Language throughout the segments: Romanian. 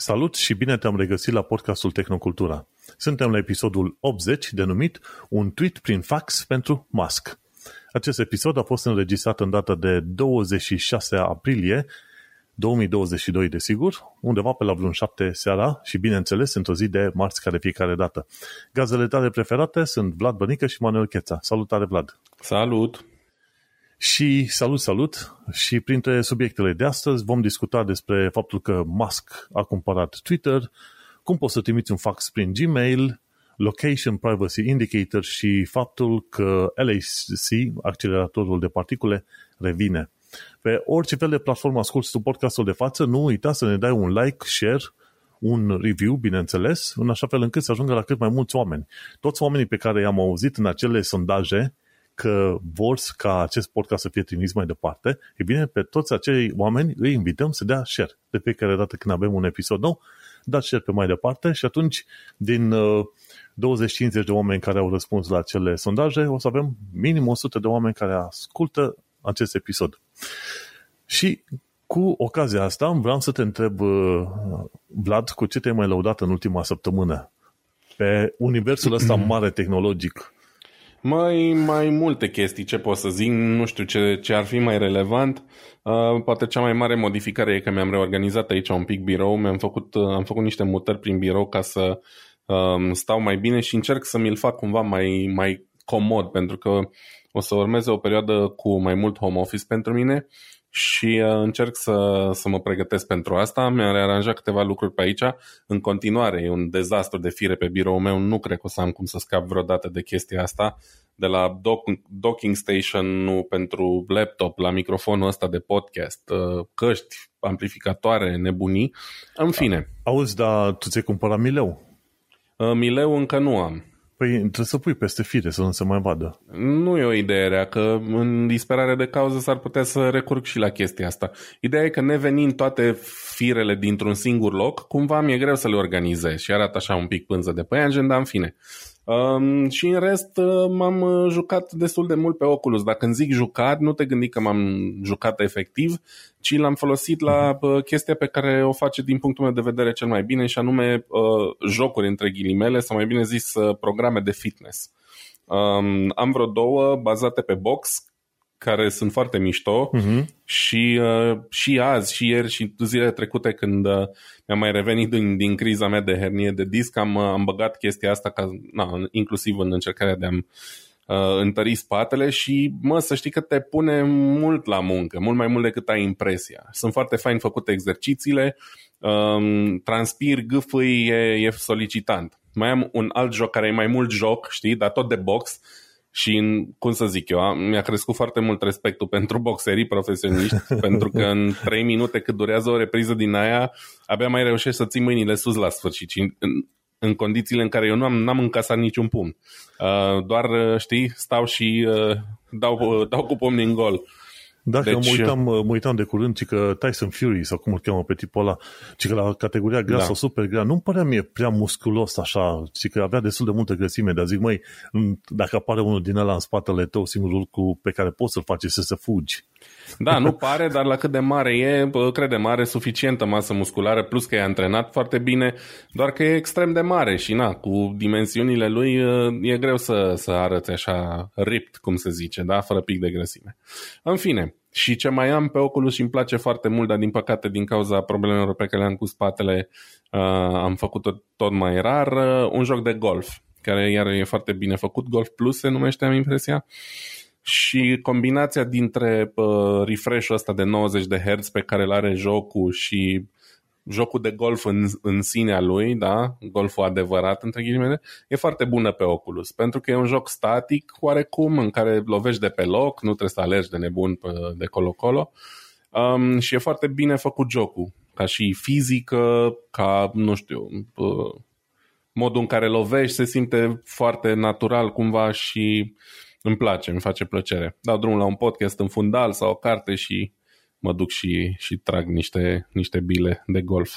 Salut și bine te-am regăsit la podcastul Tehnocultura. Suntem la episodul 80, denumit Un tweet prin fax pentru Musk. Acest episod a fost înregistrat în data de 26 aprilie 2022, desigur, undeva pe la vreun 7 seara și, bineînțeles, într-o zi de marți care fiecare dată. Gazele tale preferate sunt Vlad Bănică și Manuel Cheța. Salutare, Vlad! Salut! Și salut, salut! Și printre subiectele de astăzi vom discuta despre faptul că Musk a cumpărat Twitter, cum poți să trimiți un fax prin Gmail, Location Privacy Indicator și faptul că LAC, acceleratorul de particule, revine. Pe orice fel de platformă asculti tu podcastul de față, nu uita să ne dai un like, share, un review, bineînțeles, în așa fel încât să ajungă la cât mai mulți oameni. Toți oamenii pe care i-am auzit în acele sondaje că vor ca acest podcast să fie trimis mai departe, e bine, pe toți acei oameni îi invităm să dea share. De fiecare dată când avem un episod nou, dați share pe mai departe și atunci din uh, 20-50 de oameni care au răspuns la acele sondaje, o să avem minim 100 de oameni care ascultă acest episod. Și cu ocazia asta vreau să te întreb, uh, Vlad, cu ce te-ai mai lăudat în ultima săptămână? Pe universul ăsta mare tehnologic, mai, mai multe chestii, ce pot să zic, nu știu ce, ce ar fi mai relevant. Uh, poate cea mai mare modificare e că mi-am reorganizat aici un pic birou, mi-am făcut, uh, am făcut niște mutări prin birou ca să uh, stau mai bine și încerc să mi-l fac cumva mai, mai comod, pentru că o să urmeze o perioadă cu mai mult home office pentru mine și uh, încerc să, să mă pregătesc pentru asta. Mi-am rearanjat câteva lucruri pe aici. În continuare e un dezastru de fire pe biroul meu. Nu cred că o să am cum să scap vreodată de chestia asta. De la dock, docking station nu pentru laptop, la microfonul ăsta de podcast, uh, căști, amplificatoare, nebunii. În fine. Auzi, dar tu ți-ai cumpărat mileu? Uh, mileu încă nu am. Păi trebuie să pui peste fire să nu se mai vadă. Nu e o idee rea, că în disperare de cauză s-ar putea să recurg și la chestia asta. Ideea e că nevenind toate firele dintr-un singur loc, cumva mi-e greu să le organizez și arată așa un pic pânză de pe agenda, în fine. Um, și în rest uh, m-am uh, jucat destul de mult pe Oculus. Dacă îmi zic jucat, nu te gândi că m-am jucat efectiv, ci l-am folosit la uh, chestia pe care o face din punctul meu de vedere cel mai bine și anume uh, jocuri între ghilimele sau mai bine zis uh, programe de fitness. Um, am vreo două bazate pe box care sunt foarte mișto uh-huh. și, uh, și azi, și ieri, și zilele trecute când uh, mi-am mai revenit din, din criza mea de hernie de disc, am, uh, am băgat chestia asta ca, na, inclusiv în încercarea de a-mi uh, întări spatele și, mă, să știi că te pune mult la muncă, mult mai mult decât ai impresia. Sunt foarte fain făcute exercițiile, um, transpir, gâfâi, e, e solicitant. Mai am un alt joc care e mai mult joc, știi, dar tot de box, și, în, cum să zic eu, mi-a crescut foarte mult respectul pentru boxerii profesioniști, pentru că în 3 minute cât durează o repriză din aia, abia mai reușești să ții mâinile sus la sfârșit. Și în, în condițiile în care eu nu am, n-am încasat niciun pumn. Uh, doar, știi, stau și uh, dau, uh, dau cu pumnii în gol. Da, deci... mă, uitam, mă uitam de curând, ci că Tyson Fury, sau cum îl cheamă pe tipul ăla, ci că la categoria grea da. sau super grea, nu-mi părea mie prea musculos așa, ci că avea destul de multă grăsime, dar zic, măi, dacă apare unul din ăla în spatele tău, singurul lucru pe care poți să-l faci este să fugi. Da, nu pare, dar la cât de mare e, credem, are suficientă masă musculară, plus că e antrenat foarte bine, doar că e extrem de mare și na, cu dimensiunile lui e greu să, să arăți așa ript, cum se zice, da, fără pic de grăsime. În fine, și ce mai am pe Oculus și îmi place foarte mult, dar din păcate din cauza problemelor pe care le-am cu spatele uh, am făcut-o tot mai rar, uh, un joc de golf, care iar e foarte bine făcut, Golf Plus se numește, am impresia. Și combinația dintre uh, refresh-ul ăsta de 90 de Hz pe care îl are jocul și jocul de golf în, în sinea lui, da, golful adevărat, între ghilimele, e foarte bună pe Oculus, pentru că e un joc static, oarecum, în care lovești de pe loc, nu trebuie să alergi de nebun pe, de colo-colo, um, și e foarte bine făcut jocul, ca și fizică, ca, nu știu, uh, modul în care lovești se simte foarte natural cumva și îmi place, îmi face plăcere. Dau drumul la un podcast în fundal sau o carte și mă duc și, și trag niște, niște bile de golf.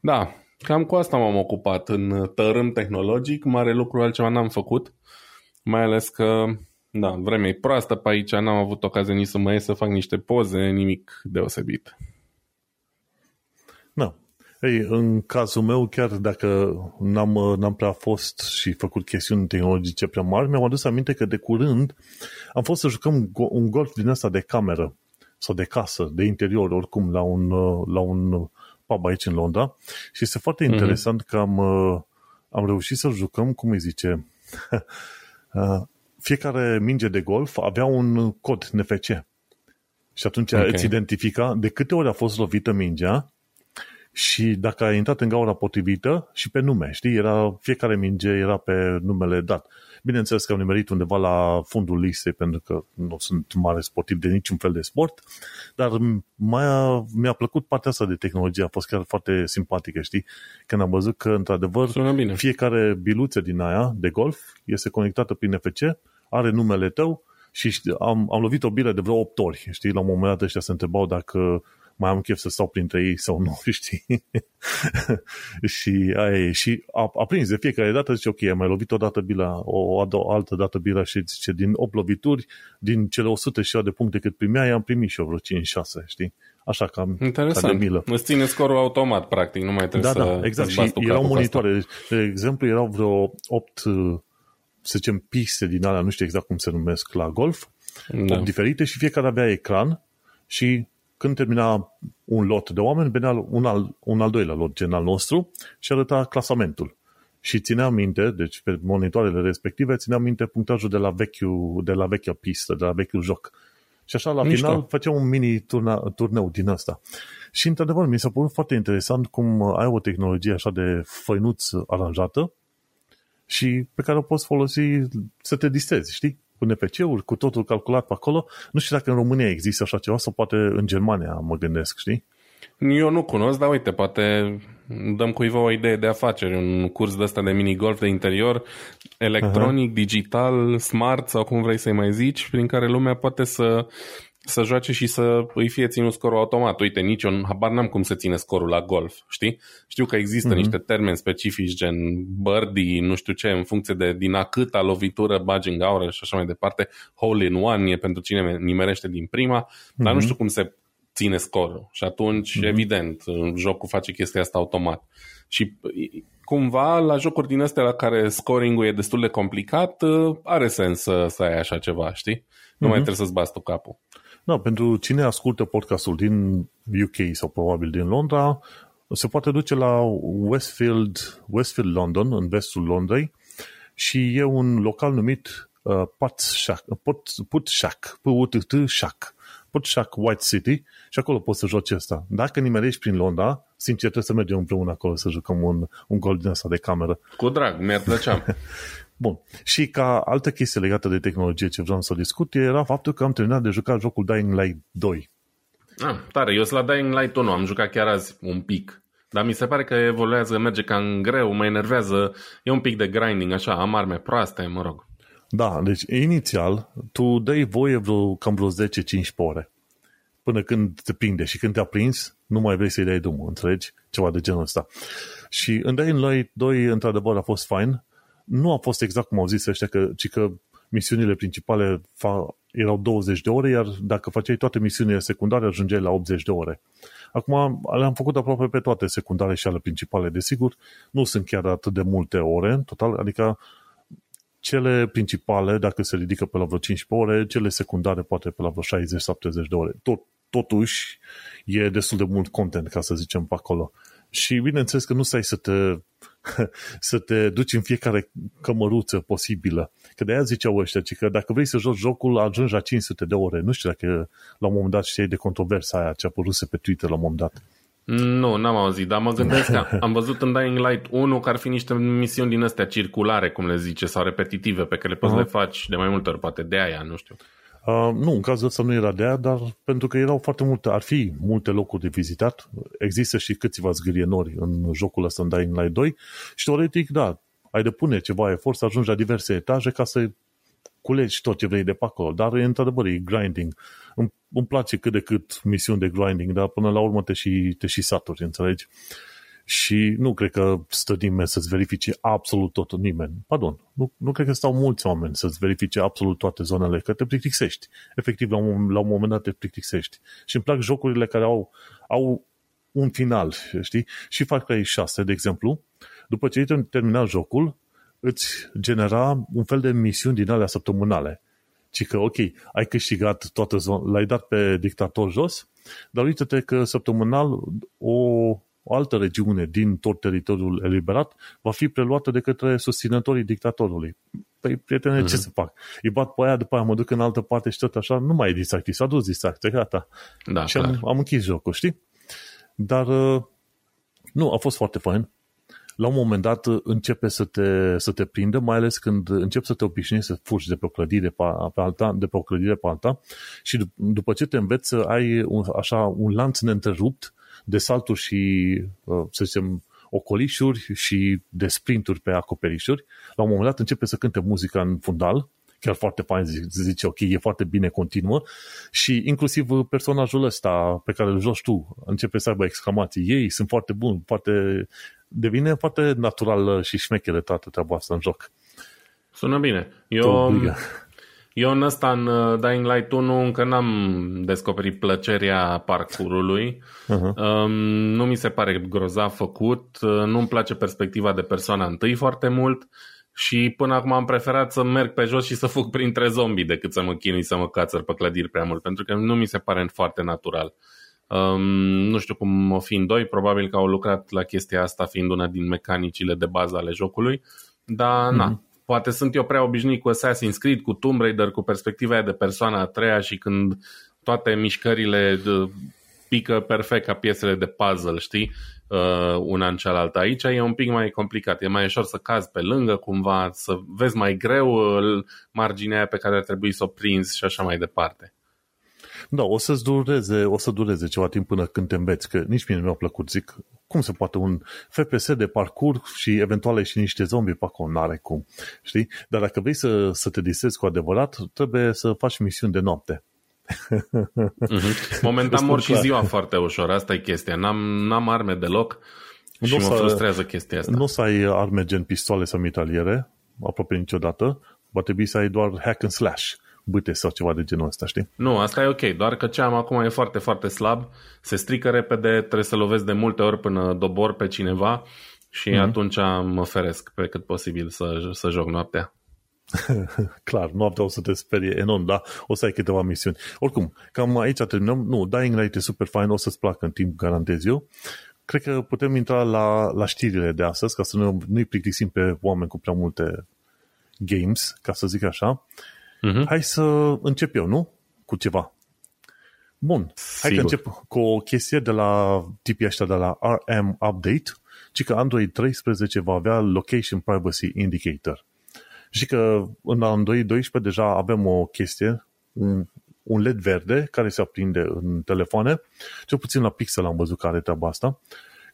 Da, cam cu asta m-am ocupat în tărâm tehnologic, mare lucru altceva n-am făcut, mai ales că da, vremea e proastă pe aici, n-am avut ocazie nici să mă ies să fac niște poze, nimic deosebit. Da. Ei, în cazul meu, chiar dacă n-am, n-am prea fost și făcut chestiuni tehnologice prea mari, mi-am adus aminte că de curând am fost să jucăm un golf din ăsta de cameră sau de casă, de interior, oricum, la un, la un pub aici în Londra și este foarte mhm. interesant mm-hmm. că am, am reușit să jucăm, cum îi zice, fiecare minge de golf avea un cod NFC. Și atunci okay. îți identifica de câte ori a fost lovită mingea și dacă a intrat în gaura potrivită și pe nume, știi? Era, fiecare minge era pe numele dat. Bineînțeles că am nimerit undeva la fundul listei pentru că nu sunt mare sportiv de niciun fel de sport, dar mai a, mi-a plăcut partea asta de tehnologie, a fost chiar foarte simpatică, știi? Când am văzut că, într-adevăr, fiecare biluță din aia de golf este conectată prin NFC, are numele tău și am, am lovit o bilă de vreo 8 ori, știi? La un moment dat ăștia se întrebau dacă mai am chef să stau printre ei sau nu, știi? și aia e. Și a, a prins de fiecare dată, zice, ok, am mai lovit o dată bila, o, o altă dată bila și zice, din 8 lovituri, din cele 100 și de puncte cât primea, am primit și eu vreo 5-6, știi? Așa ca, Interesant. ca de milă. Îți ține scorul automat, practic, nu mai trebuie da, să Da, exact. Și erau monitoare. De exemplu, erau vreo 8 să zicem, piste din alea, nu știu exact cum se numesc, la golf, da. 8 diferite și fiecare avea ecran și când termina un lot de oameni, venea un al, un al doilea lot gen al nostru și arăta clasamentul. Și ținea minte, deci pe monitoarele respective, ținea minte punctajul de la, vechiul, de la vechea pistă, de la vechiul joc. Și așa, la Mișto. final, făcea un mini turna, turneu din asta. Și, într-adevăr, mi s-a părut foarte interesant cum ai o tehnologie așa de făinuț aranjată și pe care o poți folosi să te distrezi, știi? Cu NPC-uri, cu totul calculat pe acolo. Nu știu dacă în România există așa ceva sau poate în Germania, mă gândesc, știi? Eu nu cunosc, dar uite, poate dăm cuiva o idee de afaceri, un curs de ăsta de mini-golf de interior, electronic, uh-huh. digital, smart sau cum vrei să-i mai zici, prin care lumea poate să să joace și să îi fie ținut scorul automat. Uite, nici eu habar n-am cum să ține scorul la golf, știi? Știu că există mm-hmm. niște termeni specifici, gen birdie, nu știu ce, în funcție de din a câta lovitură bagi în gaură și așa mai departe. Hole in one e pentru cine nimerește din prima, mm-hmm. dar nu mhm. știu cum se ține scorul. Și atunci, mm-hmm. evident, jocul face chestia asta automat. Și cumva, la jocuri din astea la care scoring-ul e destul de complicat, are sens să, să ai așa ceva, știi? Nu mm-hmm. mai trebuie să-ți bați tu capul. Da, pentru cine ascultă podcastul din UK sau probabil din Londra, se poate duce la Westfield, Westfield London, în vestul Londrei, și e un local numit uh, Put Shack, Put, Put Shack, P-U-T-T Shack, Put Shack White City și acolo poți să joci asta. Dacă nimerești prin Londra, sincer trebuie să mergem împreună acolo să jucăm un, un gol din asta de cameră. Cu drag, mi-ar plăcea. Bun. Și ca altă chestie legată de tehnologie ce vreau să discut era faptul că am terminat de jucat jocul Dying Light 2. Ah, tare. Eu sunt la Dying Light 1, am jucat chiar azi un pic. Dar mi se pare că evoluează, merge cam greu, mă enervează. E un pic de grinding, așa, am arme proaste, mă rog. Da, deci inițial tu dai voie vreo, cam vreo 10-15 ore până când te prinde și când te-a prins, nu mai vrei să-i dai drumul, înțelegi? Ceva de genul ăsta. Și în Dying Light 2, într-adevăr, a fost fain, nu a fost exact cum au zis ăștia, că, ci că misiunile principale fa, erau 20 de ore, iar dacă făceai toate misiunile secundare, ajungeai la 80 de ore. Acum le-am făcut aproape pe toate secundare și ale principale, desigur. Nu sunt chiar atât de multe ore în total, adică cele principale, dacă se ridică pe la vreo 15 ore, cele secundare poate pe la vreo 60-70 de ore. Tot, totuși, e destul de mult content, ca să zicem, pe acolo. Și bineînțeles că nu stai să te, să te duci în fiecare cămăruță posibilă. Că de aia ziceau ăștia, că dacă vrei să joci jocul, ajungi la 500 de ore. Nu știu dacă la un moment dat știi de controversa aia ce a apărut pe Twitter la un moment dat. Nu, n-am auzit, dar mă gândesc că am văzut în Dying Light 1 că ar fi niște misiuni din astea circulare, cum le zice, sau repetitive, pe care le poți uh-huh. le faci de mai multe ori, poate de aia, nu știu. Uh, nu, în cazul ăsta nu era de aia, dar pentru că erau foarte multe, ar fi multe locuri de vizitat, există și câțiva zgârienori în jocul ăsta în Dying Light 2 și teoretic, da, ai depune ceva efort să ajungi la diverse etaje ca să culegi tot ce vrei de pe acolo, dar într-adevăr e grinding. Îmi, îmi place cât de cât misiuni de grinding, dar până la urmă te și, te și saturi, înțelegi? Și nu cred că stă nimeni să-ți verifice absolut totul, nimeni. Pardon, nu, nu cred că stau mulți oameni să-ți verifice absolut toate zonele, că te plictisești. Efectiv, la un, la un moment dat te plictisești. Și îmi plac jocurile care au, au un final, știi? Și Far Cry 6, de exemplu, după ce ai terminat jocul, îți genera un fel de misiuni din alea săptămânale. Ci că, ok, ai câștigat toată zona, l-ai dat pe dictator jos, dar uite-te că săptămânal o, o altă regiune din tot teritoriul eliberat va fi preluată de către susținătorii dictatorului. Păi, prietene, uh-huh. ce mhm. să fac? Îi bat pe aia, după aia mă duc în altă parte și tot așa, nu mai e distractiv, s-a dus distracție, gata. Da, și am, am închis jocul, știi? Dar, uh, nu, a fost foarte fain la un moment dat începe să te, să te prindă, mai ales când începi să te obișnuiești să fugi de pe o clădire pe, pe alta, de pe o clădire pe alta și după ce te înveți să ai un, așa un lanț neîntrerupt de salturi și, uh, să zicem, ocolișuri și de sprinturi pe acoperișuri, la un moment dat începe să cânte muzica în fundal chiar foarte fain, zice, ok, e foarte bine, continuă și inclusiv personajul ăsta pe care îl joci tu începe să aibă exclamații. Ei sunt foarte buni, foarte... devine foarte natural și șmechere toată treaba asta în joc. Sună bine. Eu, eu în ăsta, în uh, Dying Light 1, încă n-am descoperit plăcerea parcurului. Uh-huh. Um, nu mi se pare grozav făcut. Uh, nu-mi place perspectiva de persoana întâi foarte mult și până acum am preferat să merg pe jos și să fug printre zombi decât să mă chinui să mă cațăr pe clădiri prea mult, pentru că nu mi se pare foarte natural. Um, nu știu cum o fi în doi, probabil că au lucrat la chestia asta fiind una din mecanicile de bază ale jocului, dar mm-hmm. na, mhm. Poate sunt eu prea obișnuit cu Assassin's Creed, cu Tomb Raider, cu perspectiva aia de persoana a treia și când toate mișcările de, pică perfect ca piesele de puzzle, știi? uh, una în cealaltă. Aici e un pic mai complicat, e mai ușor să cazi pe lângă cumva, să vezi mai greu uh, marginea aia pe care ar trebui să o prinzi și așa mai departe. Da, o să dureze, o să dureze ceva timp până când te înveți, că nici mie nu mi-a plăcut. Zic, cum se poate un FPS de parcurs și eventuale și niște zombi pe acolo, n-are cum, știi? Dar dacă vrei să, să te disezi cu adevărat, trebuie să faci misiuni de noapte. Mm-hmm. Momentan mor și ziua foarte ușor, asta e chestia. N-am, n-am arme deloc și nu mă frustrează chestia asta. Nu să ai arme gen pistoale sau mitaliere, aproape niciodată, va trebui să ai doar hack and slash bâte sau ceva de genul ăsta, știi? Nu, asta e ok, doar că ce am acum e foarte, foarte slab, se strică repede, trebuie să lovesc de multe ori până dobor pe cineva și mm-hmm. atunci mă feresc pe cât posibil să, să joc noaptea. Clar, noaptea o să te sperie enorm, dar o să ai câteva misiuni. Oricum, cam aici terminăm. Nu, Dying Light e super fain, o să-ți placă în timp, garantez eu. Cred că putem intra la, la știrile de astăzi, ca să nu, nu-i plictisim pe oameni cu prea multe games, ca să zic așa. Uh-huh. Hai să încep eu, nu? Cu ceva. Bun, Sigur. hai că încep cu o chestie de la tipii ăștia de la RM Update, ci că Android 13 va avea Location Privacy Indicator. Și că în Android 12 deja avem o chestie, un, un LED verde care se aprinde în telefoane, cel puțin la Pixel am văzut că are treaba asta.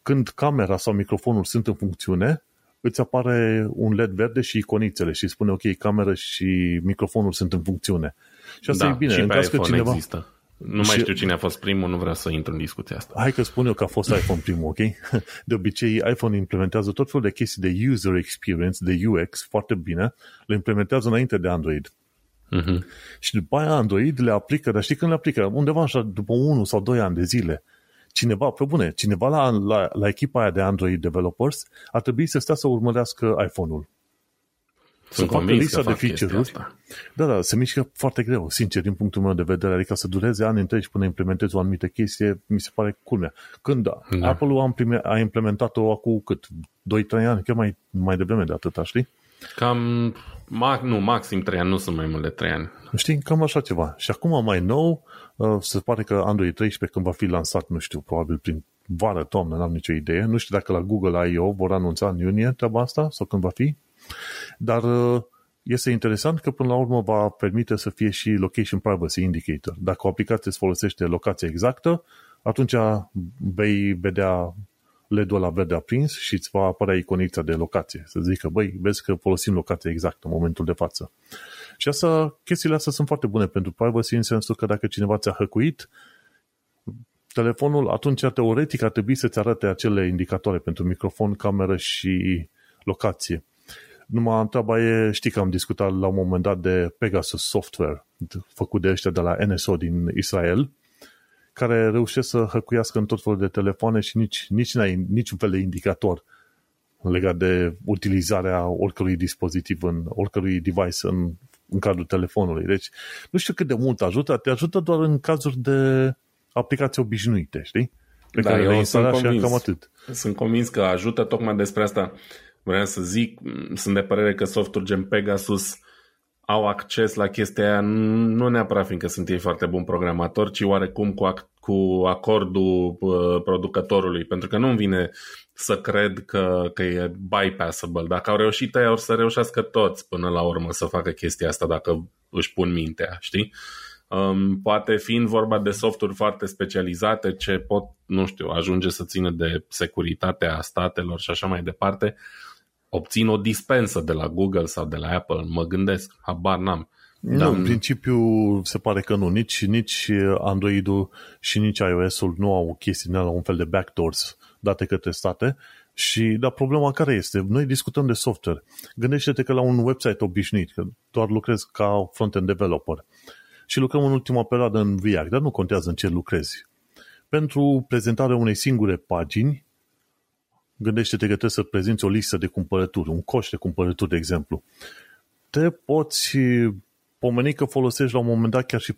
Când camera sau microfonul sunt în funcțiune, îți apare un LED verde și iconițele și spune ok, camera și microfonul sunt în funcțiune. Și asta da, e bine. Și în caz că cineva... există. Nu și... mai știu cine a fost primul, nu vreau să intru în discuția asta. Hai că spun eu că a fost iPhone primul, ok? De obicei, iPhone implementează tot felul de chestii de user experience, de UX, foarte bine, le implementează înainte de Android. Uh-huh. Și după aia Android le aplică, dar știi când le aplică? Undeva așa, după 1 sau 2 ani de zile. Cineva, pe bune, cineva la, la, la echipa aia de Android developers ar trebui să stea să urmărească iPhone-ul. Sunt să facă lista de feature-uri. Da, da, se mișcă foarte greu, sincer, din punctul meu de vedere. Adică să dureze ani întregi până implementezi o anumită chestie, mi se pare culmea. Când da. Apple a, prime, a implementat-o acum cât? 2-3 ani, chiar mai, mai devreme de atâta, știi? Cam, ma, nu, maxim 3 ani, nu sunt mai mult de 3 ani. Știi, cam așa ceva. Și acum mai nou, uh, se pare că Android 13 când va fi lansat, nu știu, probabil prin vară, toamnă, n-am nicio idee. Nu știu dacă la Google I.O. vor anunța în iunie treaba asta sau când va fi. Dar uh, este interesant că până la urmă va permite să fie și Location Privacy Indicator. Dacă o aplicație îți folosește locația exactă, atunci vei vedea LED-ul la verde aprins și îți va apărea iconița de locație. Să zică, băi, vezi că folosim locația exactă în momentul de față. Și asta, chestiile astea sunt foarte bune pentru privacy în sensul că dacă cineva ți-a hăcuit telefonul, atunci teoretic ar trebui să-ți arate acele indicatoare pentru microfon, cameră și locație. Numai întreaba e, știi că am discutat la un moment dat de Pegasus Software, făcut de ăștia de la NSO din Israel, care reușesc să hăcuiască în tot felul de telefoane și nici, nici n-ai niciun fel de indicator legat de utilizarea oricărui dispozitiv, în oricărui device în, în cadrul telefonului. Deci, nu știu cât de mult ajută, te ajută doar în cazuri de aplicații obișnuite, știi? Pe da, care eu sunt convins, cam atât. Sunt convins că ajută tocmai despre asta. Vreau să zic, sunt de părere că softuri gen Pegasus au acces la chestia aia, nu neapărat fiindcă sunt ei foarte buni programatori, ci oarecum cu, ac- cu acordul uh, producătorului, pentru că nu-mi vine să cred că, că e bypassable. Dacă au reușit ei, au să reușească toți până la urmă să facă chestia asta dacă își pun mintea, știi? Um, poate fiind vorba de softuri foarte specializate ce pot, nu știu, ajunge să țină de securitatea statelor și așa mai departe, obțin o dispensă de la Google sau de la Apple, mă gândesc, habar n-am. Nu, Dar... în principiu se pare că nu. Nici, nici Android-ul și nici iOS-ul nu au chestii la un fel de backdoors date către state. Și, dar problema care este? Noi discutăm de software. Gândește-te că la un website obișnuit, că doar lucrezi ca front-end developer și lucrăm în ultima perioadă în React, dar nu contează în ce lucrezi. Pentru prezentarea unei singure pagini, gândește-te că trebuie să prezinți o listă de cumpărături, un coș de cumpărături, de exemplu. Te poți pomeni că folosești la un moment dat chiar și 40-50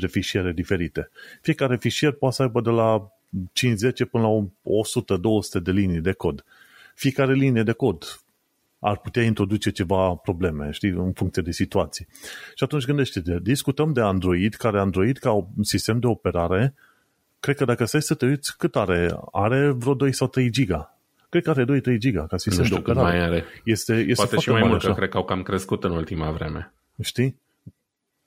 de fișiere diferite. Fiecare fișier poate să aibă de la 50 până la 100-200 de linii de cod. Fiecare linie de cod ar putea introduce ceva probleme, știi, în funcție de situații. Și atunci gândește-te, discutăm de Android, care Android ca un sistem de operare, cred că dacă stai să te uiți, cât are? Are vreo 2 sau 3 giga. Cred că are 2-3 giga ca sistem nu știu de operare. mai are. Este, este Poate și mai mult, că cred că au cam crescut în ultima vreme. Știi?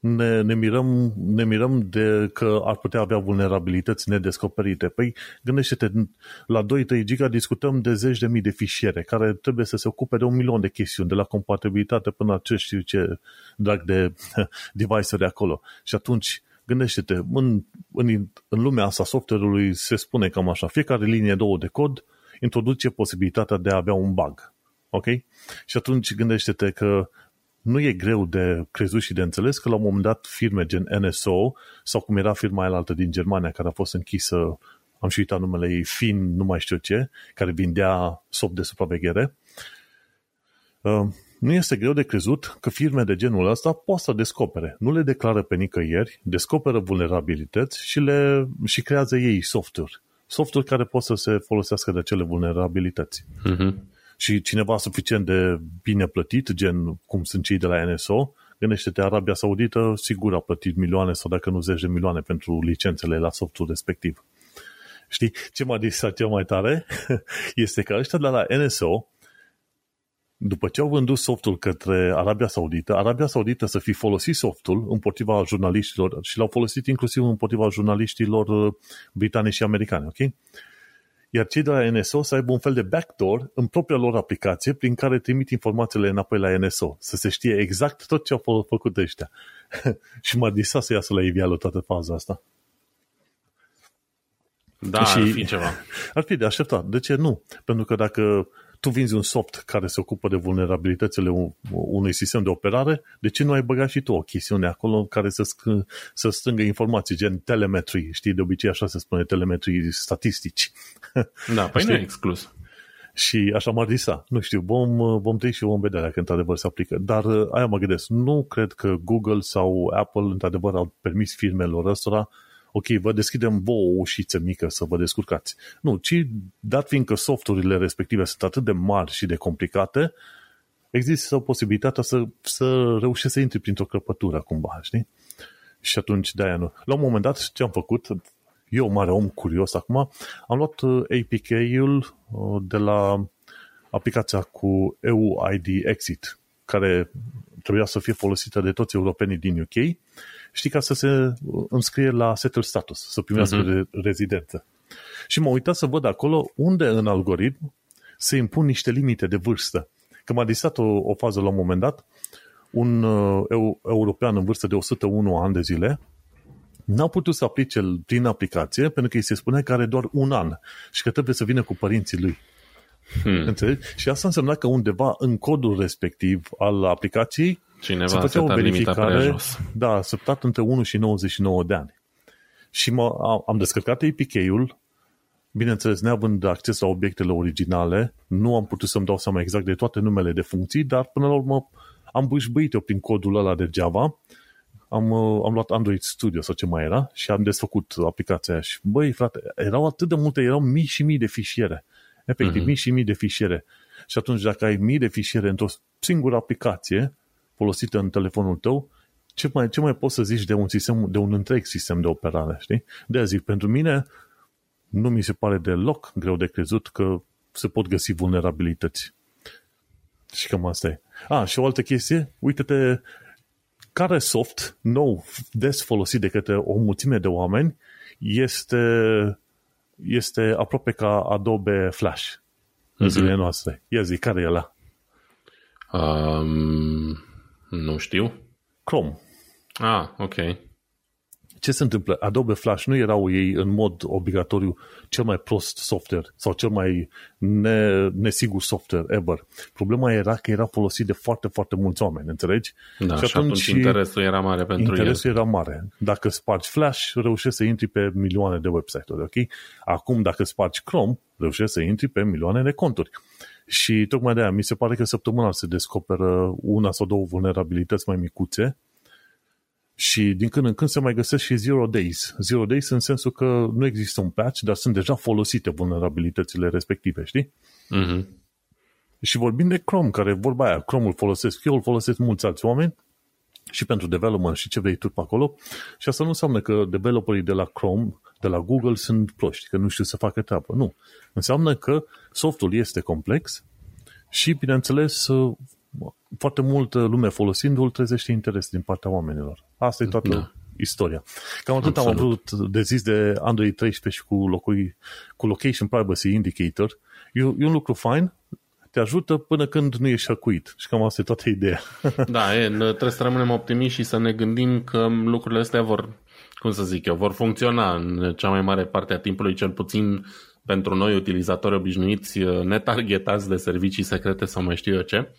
ne, ne, mirăm, ne mirăm de că ar putea avea vulnerabilități nedescoperite. Păi gândește-te, la 2-3 giga discutăm de zeci de mii de fișiere care trebuie să se ocupe de un milion de chestiuni, de la compatibilitate până la ce știu ce drag de device-uri acolo. Și atunci gândește-te, în, în, în lumea asta software-ului se spune cam așa, fiecare linie două de cod introduce posibilitatea de a avea un bug. Ok? Și atunci gândește-te că nu e greu de crezut și de înțeles că la un moment dat firme gen NSO sau cum era firma aia altă din Germania care a fost închisă, am și uitat numele ei, Fin, nu mai știu ce, care vindea soft de supraveghere, uh, nu este greu de crezut că firme de genul ăsta pot să descopere. Nu le declară pe nicăieri, descoperă vulnerabilități și, le, și creează ei software. Software care pot să se folosească de acele vulnerabilități. Uh-huh și cineva suficient de bine plătit, gen cum sunt cei de la NSO, gândește-te, Arabia Saudită sigur a plătit milioane sau dacă nu zeci de milioane pentru licențele la softul respectiv. Știi, ce m-a disat cel mai tare este că ăștia de la NSO, după ce au vândut softul către Arabia Saudită, Arabia Saudită să fi folosit softul împotriva jurnaliștilor și l-au folosit inclusiv împotriva jurnaliștilor uh, britanici și americani, ok? Iar cei de la NSO să aibă un fel de backdoor în propria lor aplicație prin care trimit informațiile înapoi la NSO, să se știe exact tot ce au făcut ăștia. și m-a disat să iasă la iveală toată faza asta. Da, și ar fi ceva. Ar fi de așteptat. De ce nu? Pentru că dacă tu vinzi un soft care se ocupă de vulnerabilitățile unui sistem de operare, de ce nu ai băgat și tu o chestiune acolo care să, sc- să strângă informații, gen telemetrii, știi, de obicei așa se spune, telemetrii statistici. Da, păi nu e exclus. Și așa m-ar disa. Nu știu, vom, vom trăi și vom vedea dacă într-adevăr se aplică. Dar uh, aia mă gândesc, nu cred că Google sau Apple într-adevăr au permis firmelor ăstora ok, vă deschidem vouă o ușiță mică să vă descurcați. Nu, ci dat fiindcă softurile respective sunt atât de mari și de complicate, există posibilitatea să, să reușești să intri printr-o crăpătură cumva, știi? Și atunci de-aia nu. La un moment dat, ce am făcut, eu, mare om curios acum, am luat uh, APK-ul uh, de la aplicația cu EUID Exit, care trebuia să fie folosită de toți europenii din UK știi, ca să se înscrie la setul status, să primească uh-huh. rezidență. Și m-am uitat să văd acolo unde în algoritm se impun niște limite de vârstă. Că m-a disat o, o fază la un moment dat, un uh, eu, european în vârstă de 101 ani de zile n-a putut să aplice prin aplicație pentru că îi se spune că are doar un an și că trebuie să vină cu părinții lui. Hmm. Înțelegi? Și asta însemna că undeva în codul respectiv al aplicației Cineva se făcea o verificare, da, săptat între 1 și 99 de ani. Și mă, am descărcat APK-ul, bineînțeles, neavând acces la obiectele originale, nu am putut să-mi dau seama exact de toate numele de funcții, dar până la urmă am bâșbâit eu prin codul ăla de Java, am, am luat Android Studio sau ce mai era și am desfăcut aplicația aia și băi frate, erau atât de multe, erau mii și mii de fișiere. Efectiv, uh-huh. mii și mii de fișiere. Și atunci dacă ai mii de fișiere într-o singură aplicație folosită în telefonul tău, ce mai, ce mai poți să zici de un, sistem, de un întreg sistem de operare, știi? De aia zic, pentru mine nu mi se pare deloc greu de crezut că se pot găsi vulnerabilități. Și cam asta e. A, și o altă chestie, uite-te care soft nou, des folosit de către o mulțime de oameni, este, este aproape ca Adobe Flash în mm-hmm. zilele noastre. Ia zi, care e ăla? Um, nu știu. Chrome. Ah, ok. Ce se întâmplă? Adobe Flash nu erau ei în mod obligatoriu cel mai prost software sau cel mai ne, nesigur software ever. Problema era că era folosit de foarte, foarte mulți oameni, înțelegi? Da, și, și atunci, interesul era mare pentru interesul el. era mare. Dacă spargi Flash, reușești să intri pe milioane de website-uri, ok? Acum, dacă spargi Chrome, reușești să intri pe milioane de conturi. Și tocmai de aia mi se pare că săptămâna se descoperă una sau două vulnerabilități mai micuțe și din când în când se mai găsesc și zero days. Zero days în sensul că nu există un patch, dar sunt deja folosite vulnerabilitățile respective, știi? Mm-hmm. Și vorbim de Chrome, care vorba aia, Chrome-ul folosesc eu, îl folosesc mulți alți oameni și pentru development și ce vrei tu pe acolo. Și asta nu înseamnă că developerii de la Chrome, de la Google sunt proști, că nu știu să facă treabă. Nu. Înseamnă că softul este complex și, bineînțeles, foarte multă lume folosindu-l trezește interes din partea oamenilor. Asta e toată da. istoria. Cam atât Absolut. am vrut de zis de Android 13 și cu, locui, cu Location Privacy Indicator. E, e un lucru fain, te ajută până când nu ești hăcuit. Și cam asta e toată ideea. Da, e, trebuie să rămânem optimiști și să ne gândim că lucrurile astea vor, cum să zic eu, vor funcționa în cea mai mare parte a timpului, cel puțin pentru noi utilizatori obișnuiți netargetați de servicii secrete sau mai știu eu ce.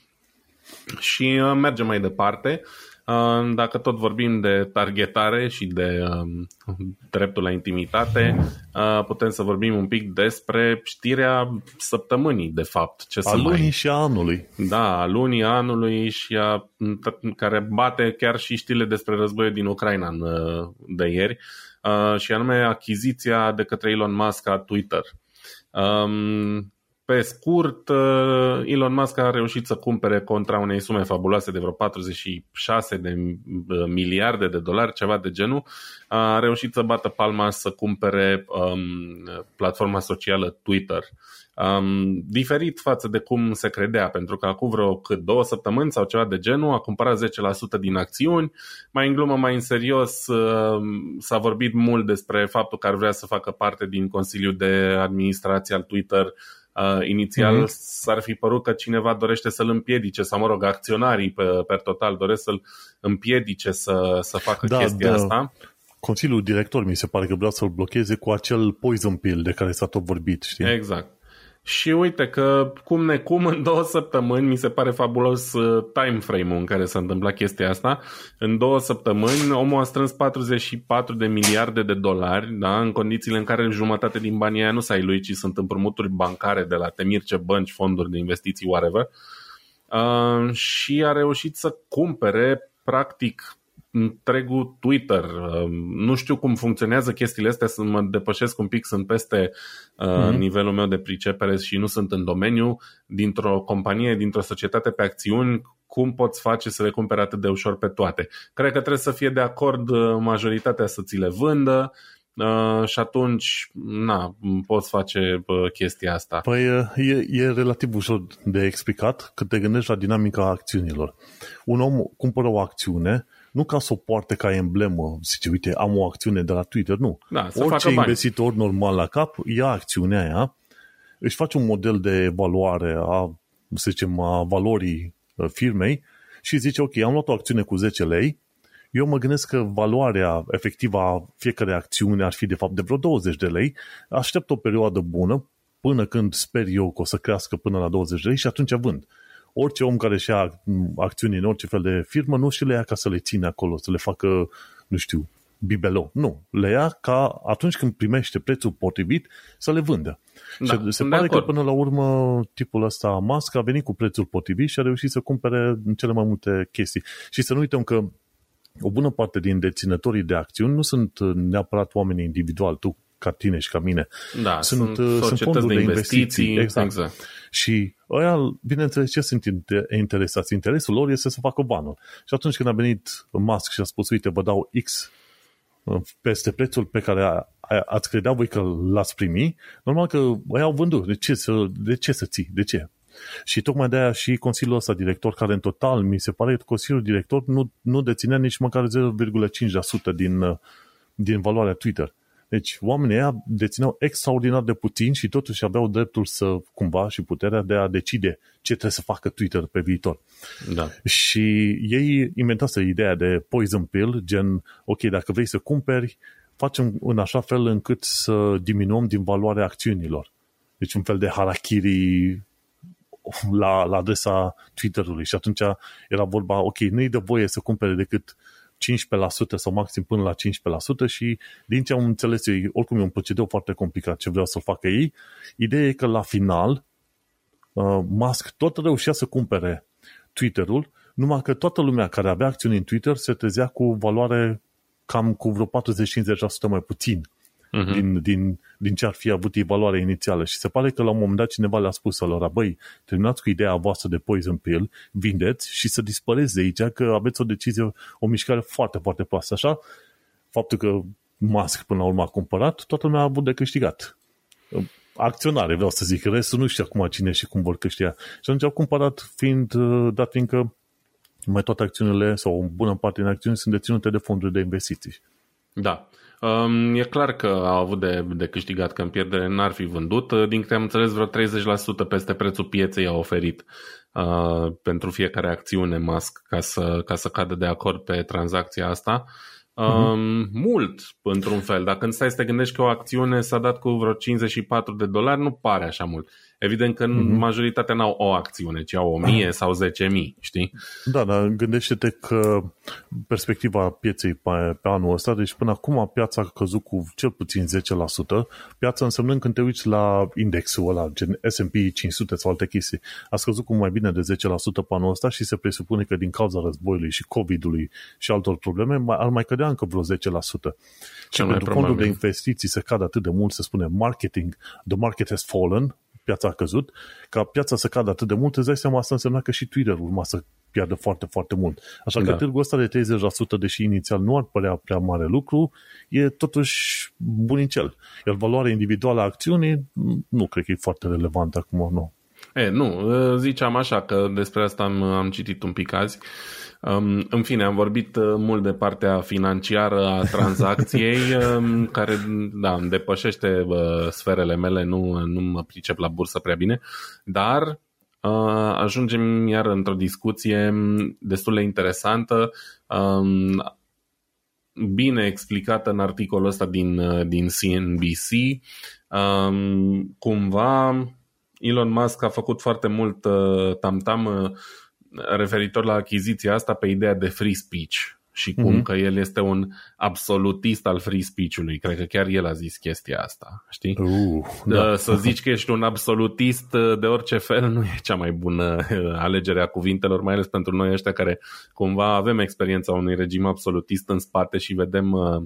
Și uh, mergem mai departe. Uh, dacă tot vorbim de targetare și de um, dreptul la intimitate, uh, putem să vorbim un pic despre știrea săptămânii, de fapt. Ce a lunii mai... și a anului. Da, a lunii, anului și a, care bate chiar și știrile despre războiul din Ucraina de ieri, și anume achiziția de către Elon Musk a Twitter. Um, pe scurt, uh, Elon Musk a reușit să cumpere contra unei sume fabuloase de vreo 46 de uh, miliarde de dolari, ceva de genul, a reușit să bată palma să cumpere um, platforma socială Twitter. Um, diferit față de cum se credea, pentru că acum vreo cât două săptămâni sau ceva de genul a cumpărat 10% din acțiuni. Mai în glumă, mai în serios, uh, s-a vorbit mult despre faptul că ar vrea să facă parte din Consiliul de Administrație al Twitter Uh, inițial mm-hmm. s-ar fi părut că cineva dorește să-l împiedice, sau mă rog, acționarii pe, per total doresc să-l împiedice să, să facă da, chestia da. asta. Consiliul director mi se pare că vrea să-l blocheze cu acel poison pill de care s-a tot vorbit, știi? Exact. Și uite că cum ne cum în două săptămâni, mi se pare fabulos uh, time frame-ul în care s-a întâmplat chestia asta, în două săptămâni omul a strâns 44 de miliarde de dolari, da, în condițiile în care jumătate din banii aia nu s-ai lui, ci sunt împrumuturi bancare de la temirce bănci, fonduri de investiții, whatever, uh, și a reușit să cumpere practic întregul Twitter. Um, nu știu cum funcționează chestiile astea, să mă depășesc un pic, sunt peste mm-hmm. nivelul meu de pricepere și nu sunt în domeniu. Dintr-o companie, dintr-o societate pe acțiuni, cum poți face să le cumpere atât de ușor pe toate? Cred că trebuie să fie de acord uh, majoritatea să ți le vândă, Uh, și atunci, na, poți face uh, chestia asta. Păi e, e relativ ușor de explicat că te gândești la dinamica acțiunilor. Un om cumpără o acțiune, nu ca să o poarte ca emblemă, zice, uite, am o acțiune de la Twitter, nu. Da, să Orice investitor normal la cap ia acțiunea aia, își face un model de evaluare a, să zicem, a valorii uh, firmei și zice, ok, am luat o acțiune cu 10 lei, eu mă gândesc că valoarea efectivă a fiecare acțiune ar fi de fapt de vreo 20 de lei, aștept o perioadă bună până când sper eu că o să crească până la 20 de lei și atunci vând orice om care și-a acțiuni în orice fel de firmă nu și le ia ca să le ține acolo, să le facă, nu știu, bibelou. Nu. Le ia ca atunci când primește prețul potrivit să le vândă. Da, și se pare că până la urmă tipul ăsta Musk a venit cu prețul potrivit și a reușit să cumpere cele mai multe chestii. Și să nu uităm că o bună parte din deținătorii de acțiuni nu sunt neapărat oameni individuali. Tu ca tine și ca mine. Da, sunt, sunt, uh, sunt fonduri de investiții. investiții exact. exact. Și ăia, bineînțeles, ce sunt interesați? Interesul lor este să facă banul. Și atunci când a venit Musk și a spus, uite, vă dau X uh, peste prețul pe care a, a, ați credea voi că l-ați primi, normal că ăia au vândut. De ce, să, de ce să ții? De ce? Și tocmai de aia și Consiliul ăsta director, care în total, mi se pare că Consiliul director nu, nu deținea nici măcar 0,5% din, uh, din valoarea Twitter. Deci oamenii ăia dețineau extraordinar de puțin și totuși aveau dreptul să cumva și puterea de a decide ce trebuie să facă Twitter pe viitor. Da. Și ei inventase ideea de poison pill, gen, ok, dacă vrei să cumperi, facem în așa fel încât să diminuăm din valoarea acțiunilor. Deci un fel de harakiri la, la adresa Twitter-ului și atunci era vorba, ok, nu-i de voie să cumpere decât 15% sau maxim până la 15% și din ce am înțeles eu, oricum e un procedeu foarte complicat ce vreau să facă ei, ideea e că la final uh, Musk tot reușea să cumpere Twitter-ul, numai că toată lumea care avea acțiuni în Twitter se trezea cu valoare cam cu vreo 40-50% mai puțin uh-huh. din, din, din ce ar fi avut valoarea inițială. Și se pare că la un moment dat cineva le-a spus lor, băi, terminați cu ideea voastră de poison pill, vindeți și să dispăreți de aici, că aveți o decizie, o mișcare foarte, foarte proastă. Așa, faptul că Musk până la urmă a cumpărat, toată lumea a avut de câștigat. Acționare, vreau să zic, restul nu știu acum cine și cum vor câștiga. Și atunci au cumpărat, fiind dat fiindcă mai toate acțiunile sau o bună parte din acțiuni sunt deținute de fonduri de investiții. Da. Um, e clar că au avut de, de câștigat că în pierdere n-ar fi vândut. Din câte am înțeles, vreo 30% peste prețul pieței a oferit uh, pentru fiecare acțiune Musk ca să, ca să cadă de acord pe tranzacția asta. Uh-huh. Mult, într-un fel. Dacă îți stai să te gândești că o acțiune s-a dat cu vreo 54 de dolari, nu pare așa mult. Evident că uh-huh. majoritatea n-au o acțiune, ci au 1000 uh-huh. sau 10.000, știi? Da, dar gândește-te că perspectiva pieței pe, pe anul ăsta, deci până acum piața a căzut cu cel puțin 10%, piața însemnând când te uiți la indexul ăla, gen S&P 500 sau alte chestii, a scăzut cu mai bine de 10% pe anul ăsta și se presupune că din cauza războiului și COVID-ului și altor probleme ar mai cădea încă vreo 10%. și pentru fondul de investiții se cade atât de mult, se spune marketing, the market has fallen, piața a căzut, ca piața să cadă atât de mult, îți dai seama asta însemna că și Twitter urma să piardă foarte, foarte mult. Așa da. că târgul ăsta de 30%, deși inițial nu ar părea prea mare lucru, e totuși bunicel. Iar valoarea individuală a acțiunii nu cred că e foarte relevantă acum, nu. E, nu, ziceam așa că despre asta am, am citit un pic azi. Um, în fine, am vorbit uh, mult de partea financiară a tranzacției, um, care da, îmi depășește uh, sferele mele, nu, nu mă pricep la bursă prea bine, dar uh, ajungem iar într-o discuție destul de interesantă, um, bine explicată în articolul ăsta din, uh, din CNBC. Um, cumva Elon Musk a făcut foarte mult uh, tam-tam uh, referitor la achiziția asta pe ideea de free speech și cum mm-hmm. că el este un absolutist al free speech-ului. Cred că chiar el a zis chestia asta, știi? Uh, da. Să zici că ești un absolutist de orice fel nu e cea mai bună alegere a cuvintelor, mai ales pentru noi ăștia care cumva avem experiența unui regim absolutist în spate și vedem uh,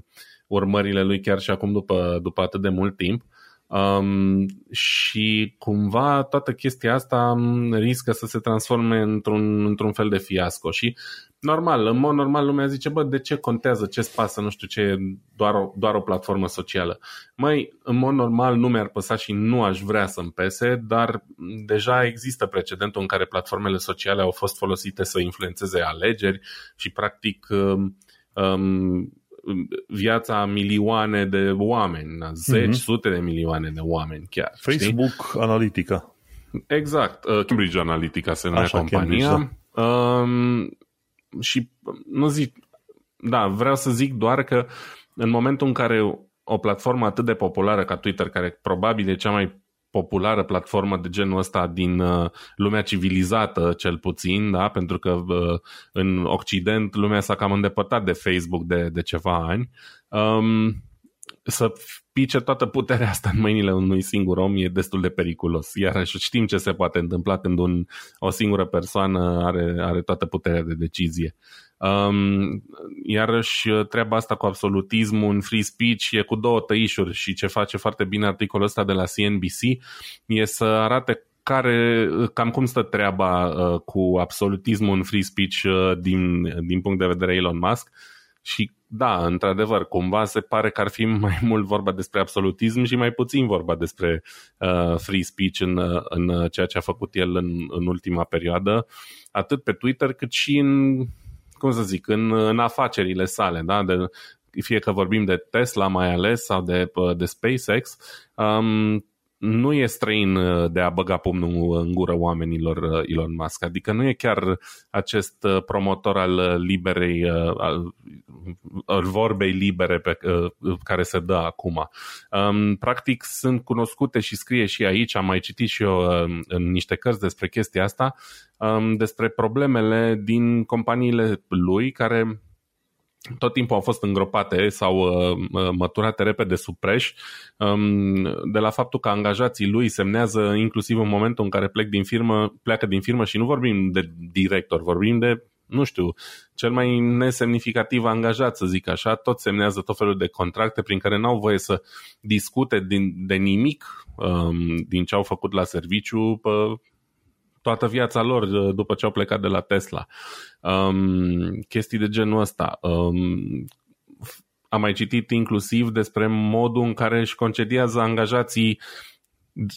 urmările lui chiar și acum după, după atât de mult timp. Um, și cumva toată chestia asta um, riscă să se transforme într-un, într-un fel de fiasco și normal, în mod normal lumea zice, bă, de ce contează, ce spasă, nu știu ce, e doar o, doar o platformă socială. Mai, în mod normal nu mi-ar păsa și nu aș vrea să-mi pese, dar deja există precedentul în care platformele sociale au fost folosite să influențeze alegeri și practic um, um viața milioane de oameni, zeci, mm-hmm. sute de milioane de oameni chiar. Facebook știi? Analytica. Exact. Uh, Cambridge Analytica se numea compania. Da. Um, și nu zic, da, vreau să zic doar că în momentul în care o platformă atât de populară ca Twitter, care probabil e cea mai populară platformă de genul ăsta din uh, lumea civilizată, cel puțin, da? pentru că uh, în Occident lumea s-a cam îndepărtat de Facebook de, de ceva ani. Um, să pice toată puterea asta în mâinile unui singur om e destul de periculos. Iar știm ce se poate întâmpla când un, o singură persoană are, are toată puterea de decizie. Um, iarăși treaba asta cu absolutismul în free speech e cu două tăișuri și ce face foarte bine articolul ăsta de la CNBC e să arate care, cam cum stă treaba uh, cu absolutismul în free speech uh, din, din punct de vedere Elon Musk. Și da, într-adevăr, cumva se pare că ar fi mai mult vorba despre absolutism și mai puțin vorba despre uh, free speech în, uh, în ceea ce a făcut el în, în ultima perioadă, atât pe Twitter cât și în, cum să zic, în, în afacerile sale, da? de, fie că vorbim de Tesla mai ales sau de, uh, de SpaceX, um, nu e străin uh, de a băga pumnul în gură oamenilor uh, Elon Musk. Adică nu e chiar acest uh, promotor al liberei, al, al vorbei libere pe care se dă acum. Um, practic sunt cunoscute și scrie și aici, am mai citit și eu în niște cărți despre chestia asta, um, despre problemele din companiile lui care tot timpul au fost îngropate sau uh, măturate repede sub preș. Um, de la faptul că angajații lui semnează inclusiv în momentul în care plec din firmă, pleacă din firmă și nu vorbim de director, vorbim de nu știu, cel mai nesemnificativ angajat, să zic așa, tot semnează tot felul de contracte prin care n-au voie să discute din, de nimic um, din ce au făcut la serviciu pe toată viața lor uh, după ce au plecat de la Tesla. Um, chestii de genul ăsta. Um, am mai citit inclusiv despre modul în care își concediază angajații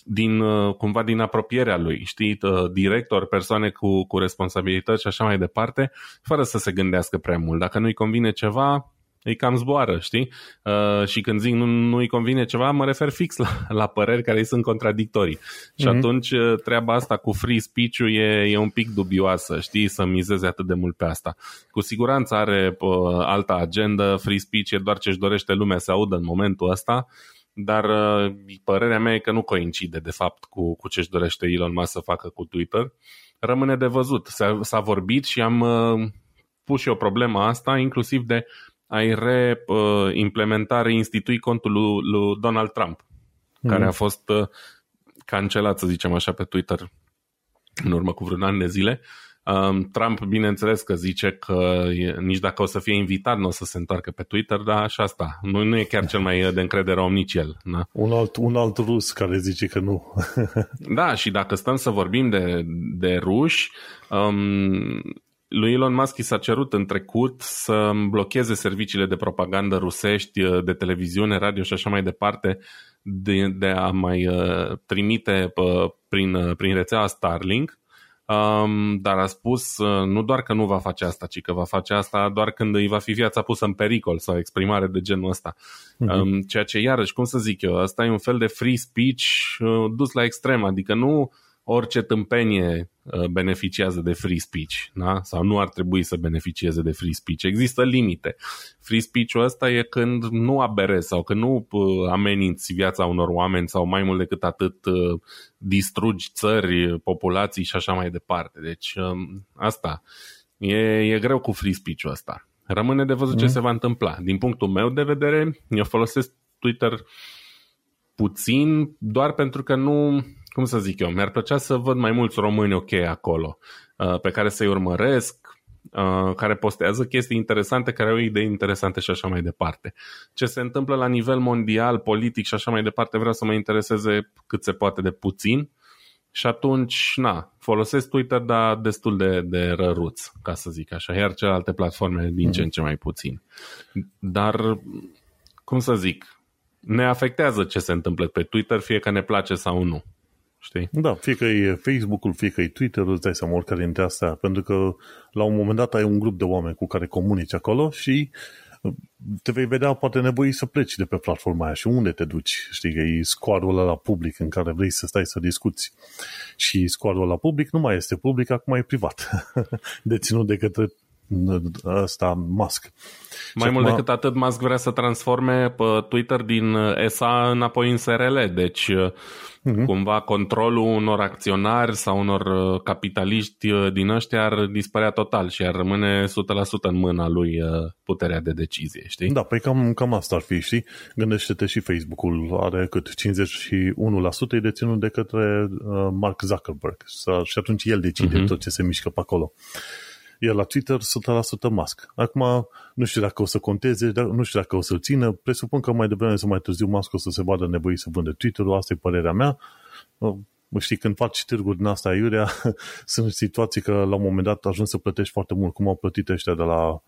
din, uh, cumva din apropierea lui, știi, uh, director, persoane cu, cu responsabilități și așa mai departe, fără să se gândească prea mult. Dacă nu-i convine ceva, îi cam zboară, știi? Uh, și când zic nu, nu-i convine ceva, mă refer fix la, la păreri care îi sunt contradictorii. Mm-hmm. Și mhm. atunci uh, treaba asta cu free speech-ul e, e un pic dubioasă, știi? Să mizeze atât de mult pe asta. Cu siguranță are uh, alta agendă, free speech e doar ce își dorește lumea să audă în momentul ăsta, dar uh, părerea mea e că nu coincide de fapt cu, cu ce își dorește Elon Musk să facă cu Twitter. Rămâne de văzut. S-a, s-a vorbit și am uh, pus și o problemă asta, inclusiv de ai reimplementat, reinstitui contul lui, lui Donald Trump, mm. care a fost uh, cancelat, să zicem așa, pe Twitter în urmă cu vreun an de zile. Um, Trump, bineînțeles că zice că nici dacă o să fie invitat, nu o să se întoarcă pe Twitter, dar așa asta. Nu, nu e chiar cel mai de încredere om nici el. Na? Un, alt, un alt rus care zice că nu. da, și dacă stăm să vorbim de, de ruși, um, lui Elon Musk i s-a cerut în trecut să blocheze serviciile de propagandă rusești uh, de televiziune, radio și așa mai departe de, de a mai uh, trimite uh, prin, uh, prin rețeaua Starlink, um, dar a spus uh, nu doar că nu va face asta, ci că va face asta doar când îi va fi viața pusă în pericol sau exprimare de genul ăsta. Uh-huh. Um, ceea ce, iarăși, cum să zic eu, asta e un fel de free speech uh, dus la extrem, adică nu uh, orice tâmpenie uh, beneficiază de free speech da? sau nu ar trebui să beneficieze de free speech. Există limite. Free speech-ul ăsta e când nu aberezi sau când nu uh, ameninți viața unor oameni sau mai mult decât atât uh, distrugi țări, populații și așa mai departe. Deci um, asta e, e greu cu free speech-ul ăsta. Rămâne de văzut mm. ce se va întâmpla. Din punctul meu de vedere, eu folosesc Twitter puțin doar pentru că nu cum să zic eu, mi-ar plăcea să văd mai mulți români ok acolo, uh, pe care să-i urmăresc, uh, care postează chestii interesante, care au idei interesante și așa mai departe. Ce se întâmplă la nivel mondial, politic și așa mai departe, vreau să mă intereseze cât se poate de puțin și atunci, na, folosesc Twitter, dar destul de, de răruț, ca să zic așa, iar celelalte platforme din ce în ce mai puțin. Dar, cum să zic, ne afectează ce se întâmplă pe Twitter, fie că ne place sau nu. Știi? Da, fie că e Facebook-ul, fie că e Twitter-ul, îți dai seama oricare dintre astea, pentru că la un moment dat ai un grup de oameni cu care comunici acolo și uh, te vei vedea poate nevoie să pleci de pe platforma aia și unde te duci. Știi că e scoarul ăla la public în care vrei să stai să discuți. Și scoarul la public nu mai este public, acum e privat. Deținut de către ăsta Musk. Mai și mult acum... decât atât, Musk vrea să transforme pe Twitter din SA înapoi în SRL, deci uh-huh. cumva controlul unor acționari sau unor uh, capitaliști uh, din ăștia ar dispărea total și ar rămâne 100% în mâna lui uh, puterea de decizie, știi? Da, păi cam, cam asta ar fi, știi? Gândește-te și Facebook-ul are cât 51% e deținut de către Mark Zuckerberg și atunci el decide uh-huh. tot ce se mișcă pe acolo. Iar la Twitter 100% Musk. Acum nu știu dacă o să conteze, dar nu știu dacă o să-l țină. Presupun că mai devreme sau mai târziu Musk o să se vadă nevoit să vândă Twitter-ul, asta e părerea mea. Mă știi, când faci ștârguri din asta iurea, sunt situații că la un moment dat ajungi să plătești foarte mult, cum au plătit ăștia de la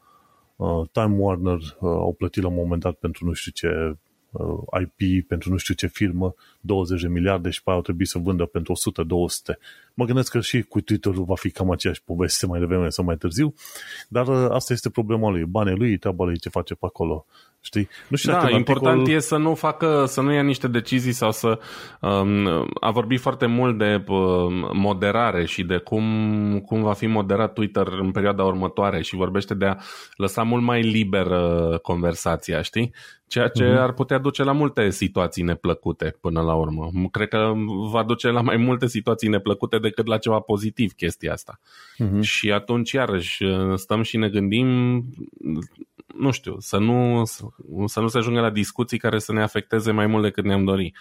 uh, Time Warner, uh, au plătit la un moment dat pentru nu știu ce uh, IP, pentru nu știu ce firmă, 20 de miliarde și pe aia au trebuit să vândă pentru 100-200. Mă gândesc că și cu Twitter-ul va fi cam aceeași poveste mai devreme sau mai târziu, dar uh, asta este problema lui. Banii lui, treaba lui, ce face pe acolo. Știi? Nu știu da, important articol... e să nu facă, să nu ia niște decizii sau să um, a vorbit foarte mult de uh, moderare și de cum, cum va fi moderat Twitter în perioada următoare și vorbește de a lăsa mult mai liberă conversația, știi? Ceea ce uh-huh. ar putea duce la multe situații neplăcute până la urmă. Cred că va duce la mai multe situații neplăcute decât la ceva pozitiv chestia asta. Uh-huh. Și atunci, iarăși, stăm și ne gândim, nu știu, să nu, să nu se ajungă la discuții care să ne afecteze mai mult decât ne-am dori.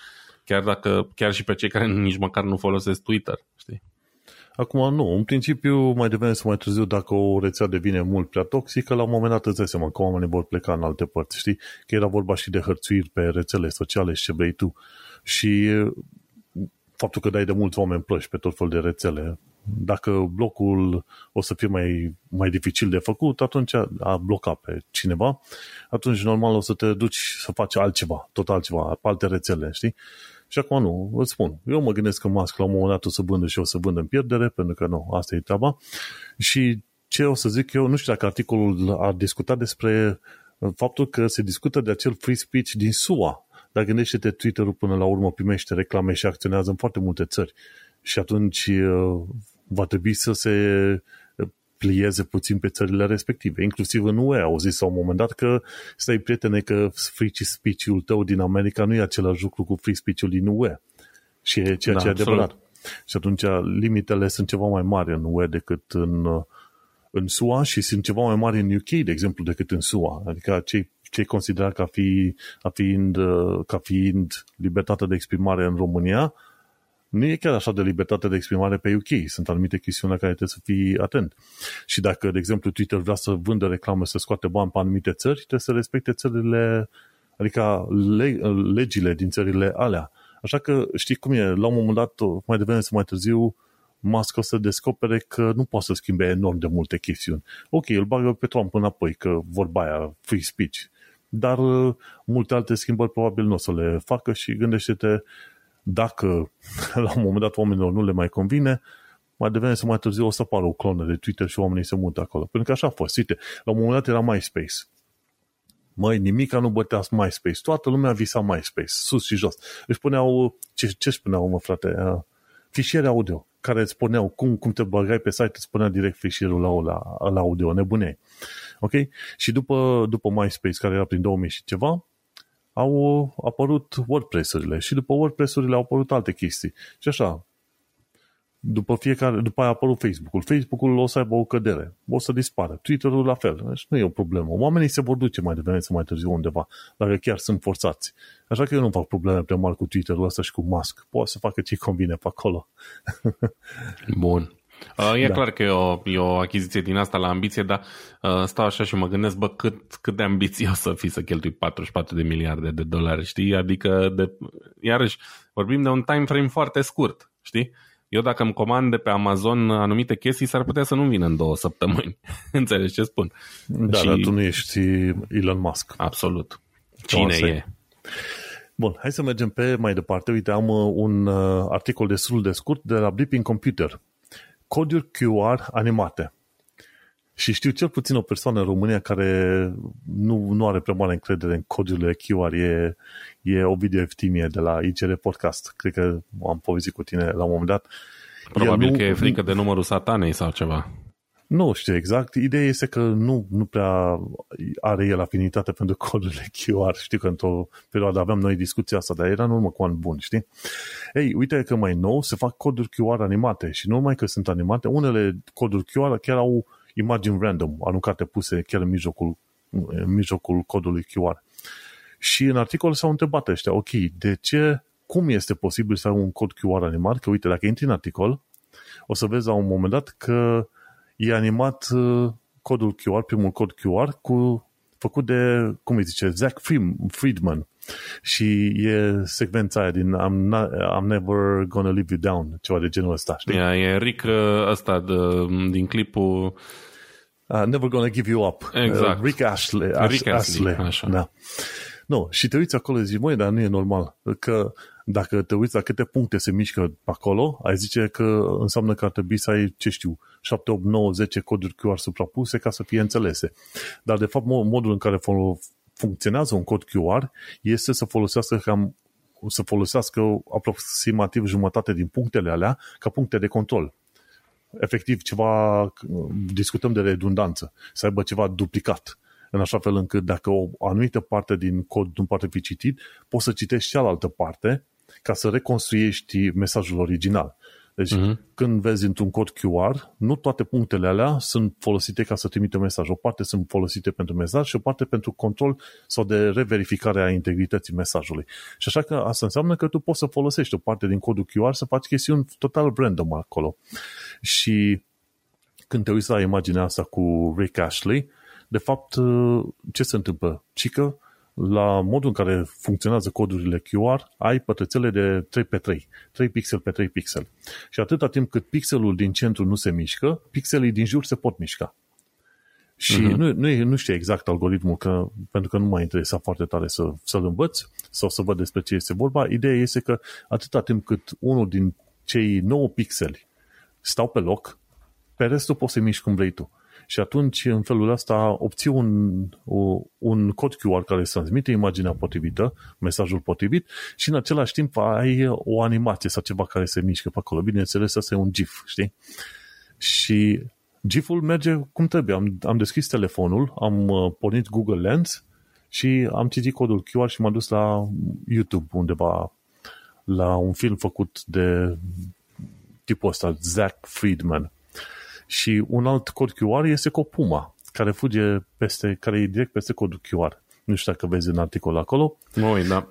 Chiar dacă, chiar și pe cei care nici măcar nu folosesc Twitter, știi? Acum nu, în principiu mai devreme să mai târziu dacă o rețea devine mult prea toxică, la un moment dat îți dai seama că oamenii vor pleca în alte părți, știi? Că era vorba și de hărțuiri pe rețele sociale și ce vrei tu. Și faptul că dai de mulți oameni plăși pe tot felul de rețele, dacă blocul o să fie mai, mai dificil de făcut, atunci a bloca pe cineva, atunci normal o să te duci să faci altceva, tot altceva, pe alte rețele, știi? Și acum nu, îți spun, eu mă gândesc că Musk la un moment dat o să vândă și o să vândă în pierdere, pentru că nu, asta e treaba. Și ce o să zic eu, nu știu dacă articolul a discutat despre faptul că se discută de acel free speech din SUA, dar gândește-te, Twitter-ul până la urmă primește reclame și acționează în foarte multe țări. Și atunci uh, va trebui să se plieze puțin pe țările respective. Inclusiv în UE au zis la un moment dat că stai prietene că free speech-ul tău din America nu e același lucru cu free speech-ul din UE. Și e ceea da, ce e adevărat. Și atunci limitele sunt ceva mai mari în UE decât în, uh, în SUA și sunt ceva mai mari în UK, de exemplu, decât în SUA. Adică cei ce considera ca, fi, ca, fiind, uh, ca fiind libertatea de exprimare în România, nu e chiar așa de libertate de exprimare pe UK. Sunt anumite chestiuni la care trebuie să fii atent. Și dacă, de exemplu, Twitter vrea să vândă reclame, să scoate bani pe anumite țări, trebuie să respecte țările, adică legile din țările alea. Așa că știi cum e, la un moment dat, mai devreme sau mai târziu, Musk o să descopere că nu poate să schimbe enorm de multe chestiuni. Ok, îl bagă pe Trump înapoi, că vorba aia, free speech dar uh, multe alte schimbări probabil nu o să le facă și gândește-te dacă la un moment dat oamenilor nu le mai convine, mai devreme să mai târziu o să apară o clonă de Twitter și oamenii se mută acolo. Pentru că așa a fost. Uite, la un moment dat era MySpace. Măi, nimica nu bătea MySpace. Toată lumea visa MySpace, sus și jos. Își puneau, ce, ce își puneau, mă, frate? Uh, fișiere audio, care îți spuneau cum, cum te băgai pe site, îți spunea direct fișierul la, la, la audio, nebuneai. Ok? Și după, după MySpace, care era prin 2000 și ceva, au apărut WordPress-urile și după WordPress-urile au apărut alte chestii. Și așa, după fiecare, după aia a apărut Facebook-ul. Facebook-ul o să aibă o cădere, o să dispară. Twitter-ul la fel. Deci nu e o problemă. Oamenii se vor duce mai devreme sau mai târziu undeva, dacă chiar sunt forțați. Așa că eu nu fac probleme prea mari cu Twitter-ul ăsta și cu Musk. Poate să facă ce convine pe acolo. Bun. Uh, e da. clar că e o, e o achiziție din asta la ambiție, dar uh, stau așa și mă gândesc, bă, cât, cât de ambițios să fii să cheltui 44 de miliarde de dolari, știi? Adică, de, iarăși, vorbim de un time frame foarte scurt, știi? Eu dacă îmi comand de pe Amazon anumite chestii, s-ar putea să nu vină în două săptămâni. Înțelegi ce spun? Da, și... dar tu nu ești Elon Musk. Absolut. Cine e? Bun, hai să mergem pe mai departe. Uite, am uh, un uh, articol destul de scurt de la Blipping Computer coduri QR animate. Și știu cel puțin o persoană în România care nu, nu are prea mare încredere în codurile QR. E, e Ovidiu Eftimie de la ICR Podcast. Cred că am povestit cu tine la un moment dat. Probabil nu, că e frică de numărul satanei sau ceva. Nu știu exact. Ideea este că nu, nu prea are el afinitate pentru codurile QR. Știu că într-o perioadă aveam noi discuția asta, dar era în urmă cu an bun, știi? Ei, uite că mai nou se fac coduri QR animate și nu numai că sunt animate, unele coduri QR chiar au imagini random, aruncate, puse chiar în mijlocul, în mijlocul codului QR. Și în articol s-au întrebat ăștia, ok, de ce, cum este posibil să ai un cod QR animat? Că uite, dacă intri în articol, o să vezi la un moment dat că e animat uh, codul QR, primul cod QR, cu, făcut de, cum îi zice, Zach Friedman. Și e secvența aia din I'm, not, I'm never gonna leave you down, ceva de genul ăsta, știi? Yeah, e Rick uh, ăsta de, din clipul Uh, never gonna give you up. Exact. Uh, Rick Ashley. Ash, Rick Astley, așa. Da. Nu, și te uiți acolo și zici, măi, dar nu e normal. Că dacă te uiți la câte puncte se mișcă pe acolo, ai zice că înseamnă că ar trebui să ai, ce știu, 7, 8, 9, 10 coduri QR suprapuse ca să fie înțelese. Dar, de fapt, modul în care funcționează un cod QR este să folosească cam să folosească aproximativ jumătate din punctele alea ca puncte de control. Efectiv, ceva, discutăm de redundanță, să aibă ceva duplicat în așa fel încât dacă o anumită parte din cod nu poate fi citit, poți să citești cealaltă parte ca să reconstruiești mesajul original. Deci, uh-huh. când vezi într-un cod QR, nu toate punctele alea sunt folosite ca să trimită mesaj. O parte sunt folosite pentru mesaj și o parte pentru control sau de reverificare a integrității mesajului. Și așa că asta înseamnă că tu poți să folosești o parte din codul QR să faci chestiuni total random acolo. Și când te uiți la imaginea asta cu Rick Ashley, de fapt, ce se întâmplă? Cică, la modul în care funcționează codurile QR, ai pătrățele de 3 pe 3, 3 pixel pe 3 pixel. Și atâta timp cât pixelul din centru nu se mișcă, pixelii din jur se pot mișca. Și uh-huh. nu, nu, nu știu exact algoritmul, că, pentru că nu m-a interesat foarte tare să, să-l învăț sau să văd despre ce este vorba. Ideea este că atâta timp cât unul din cei 9 pixeli stau pe loc, pe restul poți să miști cum vrei tu. Și atunci, în felul ăsta, obții un, un cod QR care să transmite imaginea potrivită, mesajul potrivit și în același timp ai o animație sau ceva care se mișcă pe acolo. Bineînțeles, asta e un GIF, știi? Și GIF-ul merge cum trebuie. Am, am deschis telefonul, am uh, pornit Google Lens și am citit codul QR și m-am dus la YouTube undeva la un film făcut de tipul ăsta, Zach Friedman. Și un alt cod QR este cu o puma, care fuge peste, care e direct peste codul QR. Nu știu dacă vezi în articol acolo. Oi, da.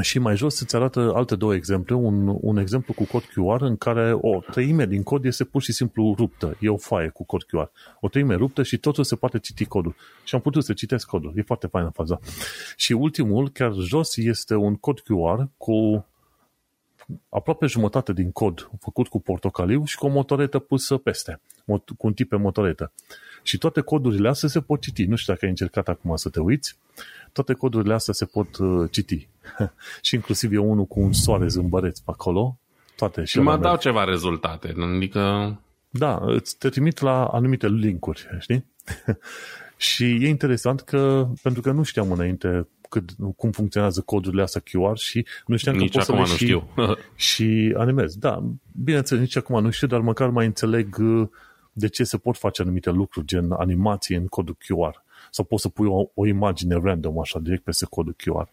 Și mai jos îți arată alte două exemple. Un, un exemplu cu cod QR în care o treime din cod este pur și simplu ruptă. E o foaie cu cod QR. O treime ruptă și totul se poate citi codul. Și am putut să citesc codul. E foarte faină faza. Și ultimul, chiar jos, este un cod QR cu aproape jumătate din cod făcut cu portocaliu și cu o motoretă pusă peste, cu un tip pe motoretă. Și toate codurile astea se pot citi. Nu știu dacă ai încercat acum să te uiți. Toate codurile astea se pot uh, citi. și inclusiv e unul cu un soare zâmbăreț pe acolo. Toate și mă dau ceva rezultate. Adică... Da, îți te trimit la anumite linkuri, știi? și e interesant că, pentru că nu știam înainte cât, cum funcționează codurile astea QR și nu știam nici că pot să le nu și, știu. și animez. Da, bineînțeles, nici acum nu știu, dar măcar mai înțeleg uh, de ce se pot face anumite lucruri, gen animație în codul QR. Sau poți să pui o, o imagine random, așa, direct peste codul QR.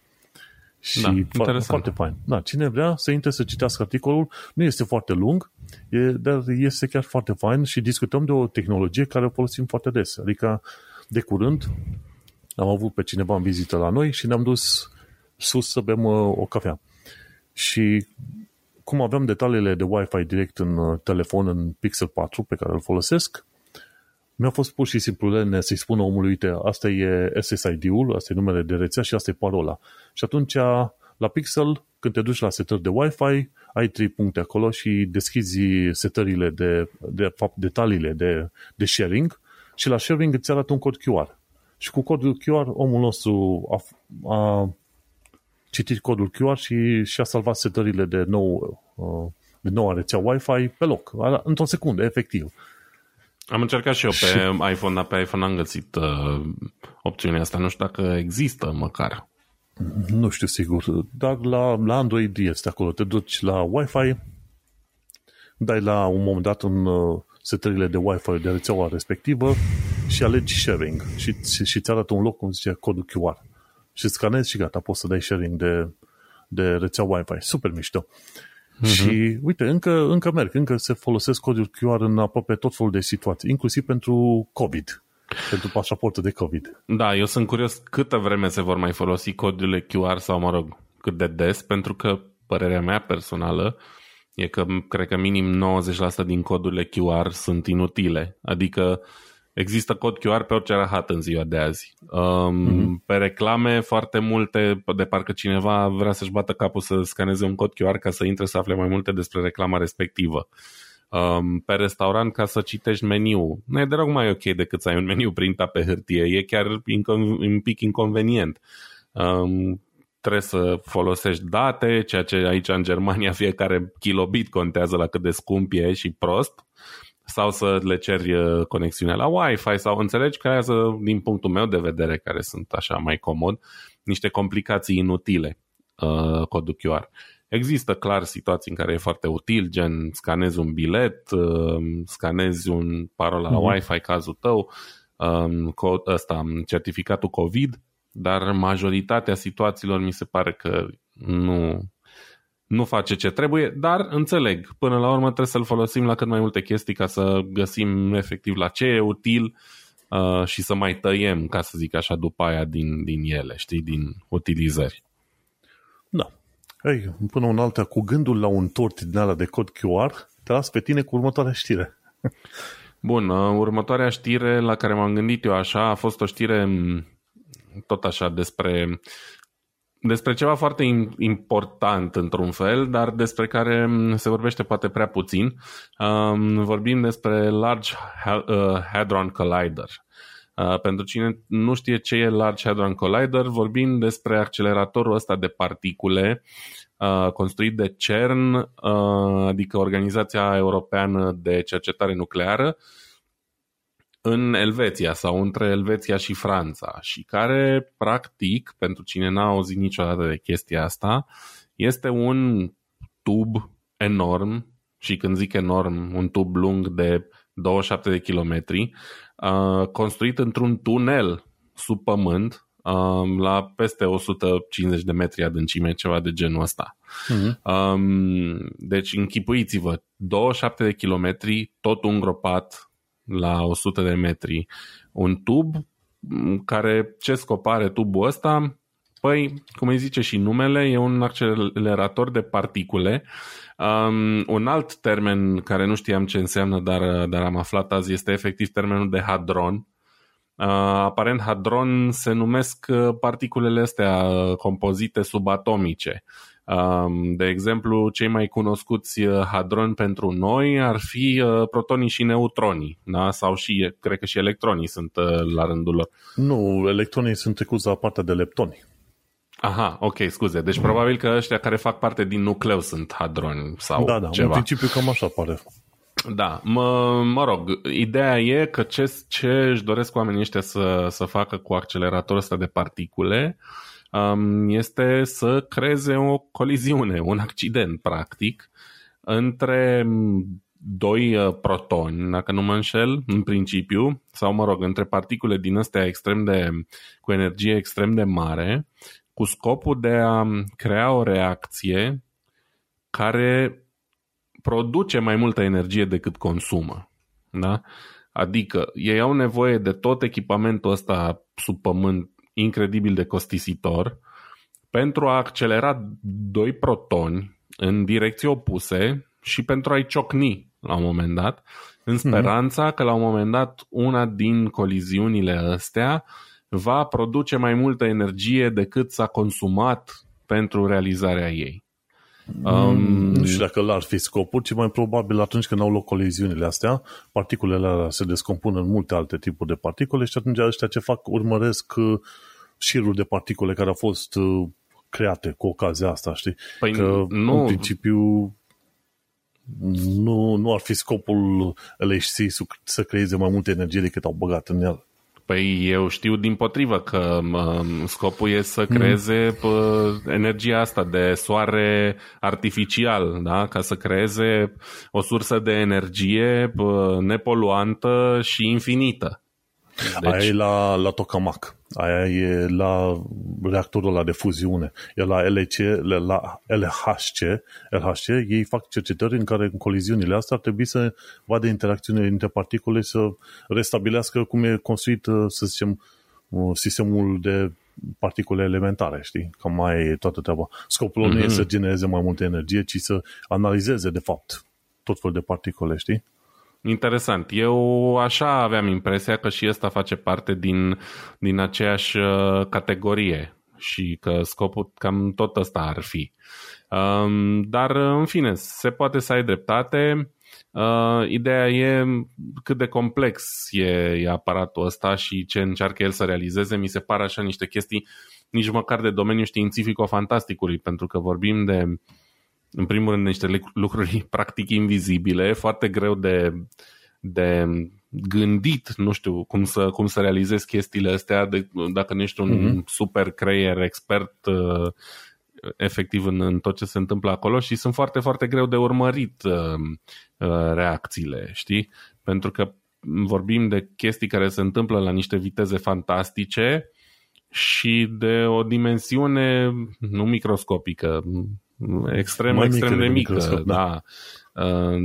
Și da, foarte, foarte fain. Da, cine vrea să intre să citească articolul, nu este foarte lung, e, dar este chiar foarte fain și discutăm de o tehnologie care o folosim foarte des. Adică, de curând, am avut pe cineva în vizită la noi și ne-am dus sus să bem uh, o cafea. Și cum aveam detaliile de Wi-Fi direct în uh, telefon, în Pixel 4 pe care îl folosesc, mi-a fost pur și simplu lene să-i spună omului, uite, asta e SSID-ul, asta e numele de rețea și asta e parola. Și atunci, la Pixel, când te duci la setări de Wi-Fi, ai trei puncte acolo și deschizi setările de, de fapt, detaliile de, de sharing și la sharing îți arată un cod QR. Și cu codul QR, omul nostru a, a citit codul QR și și-a salvat setările de nou uh, de noua rețea Wi-Fi pe loc, într-o secundă, efectiv. Am încercat și eu pe și... iPhone, dar pe iPhone am găsit uh, opțiunea asta. Nu știu dacă există măcar. Nu știu sigur, dar la, la Android este acolo. Te duci la Wi-Fi, dai la un moment dat un uh, setările de Wi-Fi de rețeaua respectivă și alegi sharing și, și ți arată un loc, cum zice, codul QR. Și scanezi și gata, poți să dai sharing de, de rețea Wi-Fi. Super mișto. Uh-huh. Și uite, încă, încă merg, încă se folosesc codul QR în aproape tot felul de situații, inclusiv pentru COVID, pentru pașaportul de COVID. Da, eu sunt curios câtă vreme se vor mai folosi codurile QR sau, mă rog, cât de des, pentru că părerea mea personală e că cred că minim 90% din codurile QR sunt inutile. Adică există cod QR pe orice rahat în ziua de azi. Um, mm-hmm. Pe reclame foarte multe, de parcă cineva vrea să-și bată capul să scaneze un cod QR ca să intre să afle mai multe despre reclama respectivă. Um, pe restaurant ca să citești meniu. Nu e deloc mai ok decât să ai un meniu printat pe hârtie. E chiar un pic inconvenient. Um, trebuie să folosești date, ceea ce aici în Germania fiecare kilobit contează la cât de scump e și prost, sau să le ceri uh, conexiunea la Wi-Fi sau înțelegi, creează, din punctul meu de vedere, care sunt așa mai comod, niște complicații inutile uh, codul QR. Există clar situații în care e foarte util, gen scanezi un bilet, uh, scanezi un parola la mm-hmm. Wi-Fi, cazul tău, um, ăsta, certificatul COVID, dar majoritatea situațiilor mi se pare că nu, nu face ce trebuie, dar înțeleg, până la urmă trebuie să-l folosim la cât mai multe chestii ca să găsim efectiv la ce e util uh, și să mai tăiem, ca să zic așa, după aia din, din ele, știi, din utilizări. Da. Ei, până un alta, cu gândul la un tort din ala de cod QR, te las pe tine cu următoarea știre. Bun, uh, următoarea știre la care m-am gândit eu așa a fost o știre tot așa despre despre ceva foarte important într-un fel, dar despre care se vorbește poate prea puțin. Um, vorbim despre Large uh, Hadron Collider. Uh, pentru cine nu știe ce e Large Hadron Collider, vorbim despre acceleratorul ăsta de particule uh, construit de CERN, uh, adică Organizația Europeană de Cercetare Nucleară, în Elveția sau între Elveția și Franța și care, practic, pentru cine n-a auzit niciodată de chestia asta, este un tub enorm și când zic enorm, un tub lung de 27 de kilometri, uh, construit într-un tunel sub pământ um, la peste 150 de metri adâncime, ceva de genul ăsta. Uh-huh. Um, deci închipuiți-vă, 27 de kilometri, tot îngropat la 100 de metri un tub care ce scop are tubul ăsta? Păi, cum îi zice și numele, e un accelerator de particule. Um, un alt termen care nu știam ce înseamnă, dar, dar am aflat azi, este efectiv termenul de hadron. Uh, aparent hadron se numesc uh, particulele astea compozite subatomice. De exemplu, cei mai cunoscuți uh, hadroni pentru noi ar fi uh, protonii și neutronii, da? sau și, cred că și electronii sunt uh, la rândul lor. Nu, electronii sunt trecuți la partea de leptoni. Aha, ok, scuze. Deci probabil că ăștia care fac parte din nucleu sunt hadroni sau da, da, ceva. în principiu cam așa pare. Da, mă, mă rog, ideea e că ce, ce își doresc oamenii ăștia să, să facă cu acceleratorul ăsta de particule Um, este să creeze o coliziune, un accident, practic, între doi uh, protoni, dacă nu mă înșel, în principiu, sau mă rog, între particule din astea extrem de, cu energie extrem de mare, cu scopul de a crea o reacție care produce mai multă energie decât consumă. Da? Adică ei au nevoie de tot echipamentul ăsta sub pământ incredibil de costisitor pentru a accelera doi protoni în direcții opuse și pentru a-i ciocni la un moment dat, în mhm. speranța că la un moment dat una din coliziunile astea va produce mai multă energie decât s-a consumat pentru realizarea ei. Um, nu știu dacă l-ar fi scopul, ci mai probabil atunci când au loc coliziunile astea, particulele alea se descompun în multe alte tipuri de particule și atunci ăștia ce fac, urmăresc uh, șirul de particule care au fost uh, create cu ocazia asta, știi? Păi că nu... în principiu nu, nu ar fi scopul LHC să creeze mai multă energie decât au băgat în el. Păi eu știu din potrivă că um, scopul e să creeze mm. energia asta de soare artificial, da? ca să creeze o sursă de energie nepoluantă și infinită. Deci... Aia e la, la tokamak. Aia e la reactorul ăla de fuziune. E la LHC, la LHC, LHC, ei fac cercetări în care în coliziunile astea ar trebui să vadă interacțiunile între particule să restabilească cum e construit, să zicem, sistemul de particule elementare, știi? Cam mai e toată treaba. Scopul mm-hmm. nu e mhm. să genereze mai multă energie, ci să analizeze, de fapt, tot felul de particule, știi? Interesant. Eu așa aveam impresia că și ăsta face parte din, din aceeași uh, categorie și că scopul cam tot ăsta ar fi. Um, dar, în fine, se poate să ai dreptate. Uh, ideea e cât de complex e, e aparatul ăsta și ce încearcă el să realizeze. Mi se par așa niște chestii nici măcar de domeniul științifico-fantasticului, pentru că vorbim de uh, în primul rând, niște lucruri practic invizibile, foarte greu de, de gândit, nu știu, cum să, cum să realizezi chestiile astea de, dacă nu ești un mm-hmm. super creier expert uh, efectiv în, în tot ce se întâmplă acolo și sunt foarte, foarte greu de urmărit uh, uh, reacțiile, știi? Pentru că vorbim de chestii care se întâmplă la niște viteze fantastice și de o dimensiune nu microscopică, extrem, Mai extrem de mică. Da. da. Uh,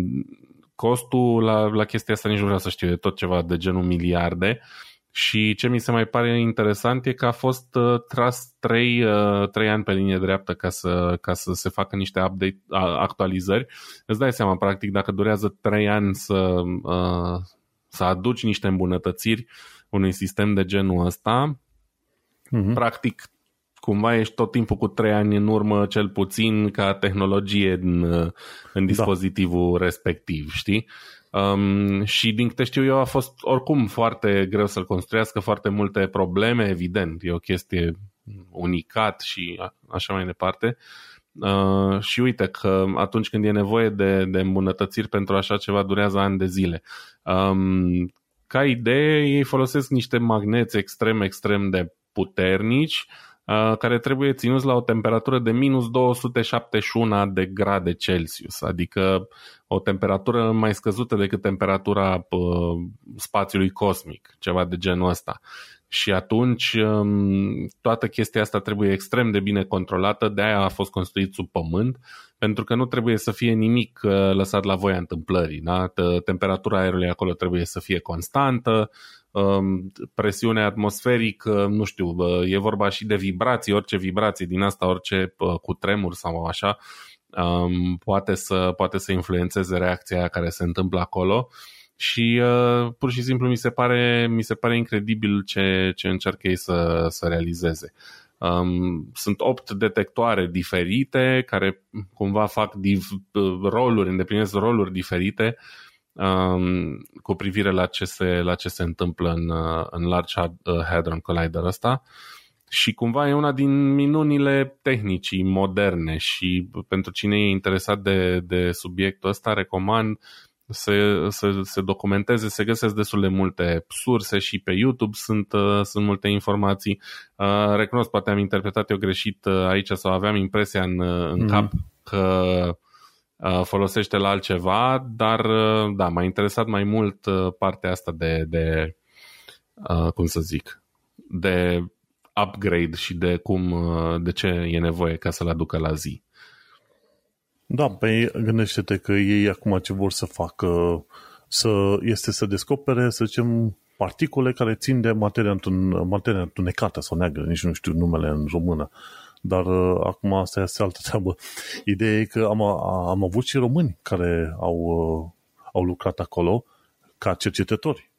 costul la, la chestia asta nici nu vreau să știu, e tot ceva de genul miliarde. Și ce mi se mai pare interesant e că a fost uh, tras 3, uh, 3 ani pe linie dreaptă ca să, ca să se facă niște update, uh, actualizări. Îți dai seama, practic, dacă durează 3 ani să, uh, să aduci niște îmbunătățiri unui sistem de genul ăsta, uh-huh. practic cumva ești tot timpul cu trei ani în urmă, cel puțin, ca tehnologie în, în da. dispozitivul da. respectiv, știi? Um, și din câte știu eu a fost oricum foarte greu să-l construiască, foarte multe probleme, evident, e o chestie unicat și a, așa mai departe. Uh, și uite că atunci când e nevoie de, de îmbunătățiri pentru așa ceva durează ani de zile. Um, ca idee, ei folosesc niște magneți extrem, extrem de puternici uh, care trebuie ținuți la o temperatură de minus 271 de grade Celsius, adică o temperatură mai scăzută decât temperatura spațiului cosmic, ceva de genul ăsta. Și atunci toată chestia asta trebuie extrem de bine controlată, de aia a fost construit sub pământ, pentru că nu trebuie să fie nimic lăsat la voia întâmplării. Da? Temperatura aerului acolo trebuie să fie constantă, Um, presiune atmosferică, nu știu, e vorba și de vibrații, orice vibrație din asta, orice cu tremur sau așa, um, poate să, poate să influențeze reacția care se întâmplă acolo și uh, pur și simplu mi se pare, mi se pare incredibil ce, ce încercă ei să, să realizeze. Um, sunt opt detectoare diferite care cumva fac div, roluri, îndeplinesc roluri diferite um, cu privire la ce se, la ce se întâmplă în, uh, în Large uh, Hadron Collider ăsta și cumva e una din minunile tehnicii moderne și pentru cine e interesat de, de subiectul ăsta recomand să, să se documenteze, se găsesc destul de multe surse și pe YouTube sunt, uh, sunt multe informații. Uh, recunosc, poate am interpretat eu greșit uh, aici sau aveam impresia în, în mm. cap că Uh, folosește la altceva, dar uh, da, m-a interesat mai mult uh, partea asta de, de cum să zic, de upgrade și de cum, de ce e nevoie ca să-l aducă la zi. Da, păi gândește-te că ei acum ce vor să facă să, este să descopere, să zicem, particule care țin de materia, întun, materia întunecată sau neagră, nici nu știu numele în română. Uh, dar uh, acum asta este altă treabă. Ideea e că am, am avut și români care au, uh, au lucrat acolo ca cercetători.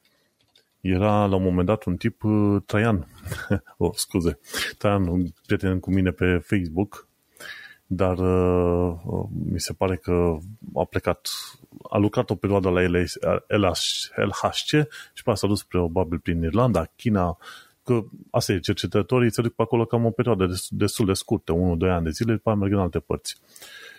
Era la un moment dat un tip, uh, Traian, oh, scuze, Traian, un prieten cu mine pe Facebook, dar uh, mi se pare că a plecat, a lucrat o perioadă la LHC și pe s-a dus probabil prin Irlanda, China, că asta e, cercetătorii se duc pe acolo cam o perioadă destul de scurtă, 1-2 ani de zile, după aia merg în alte părți.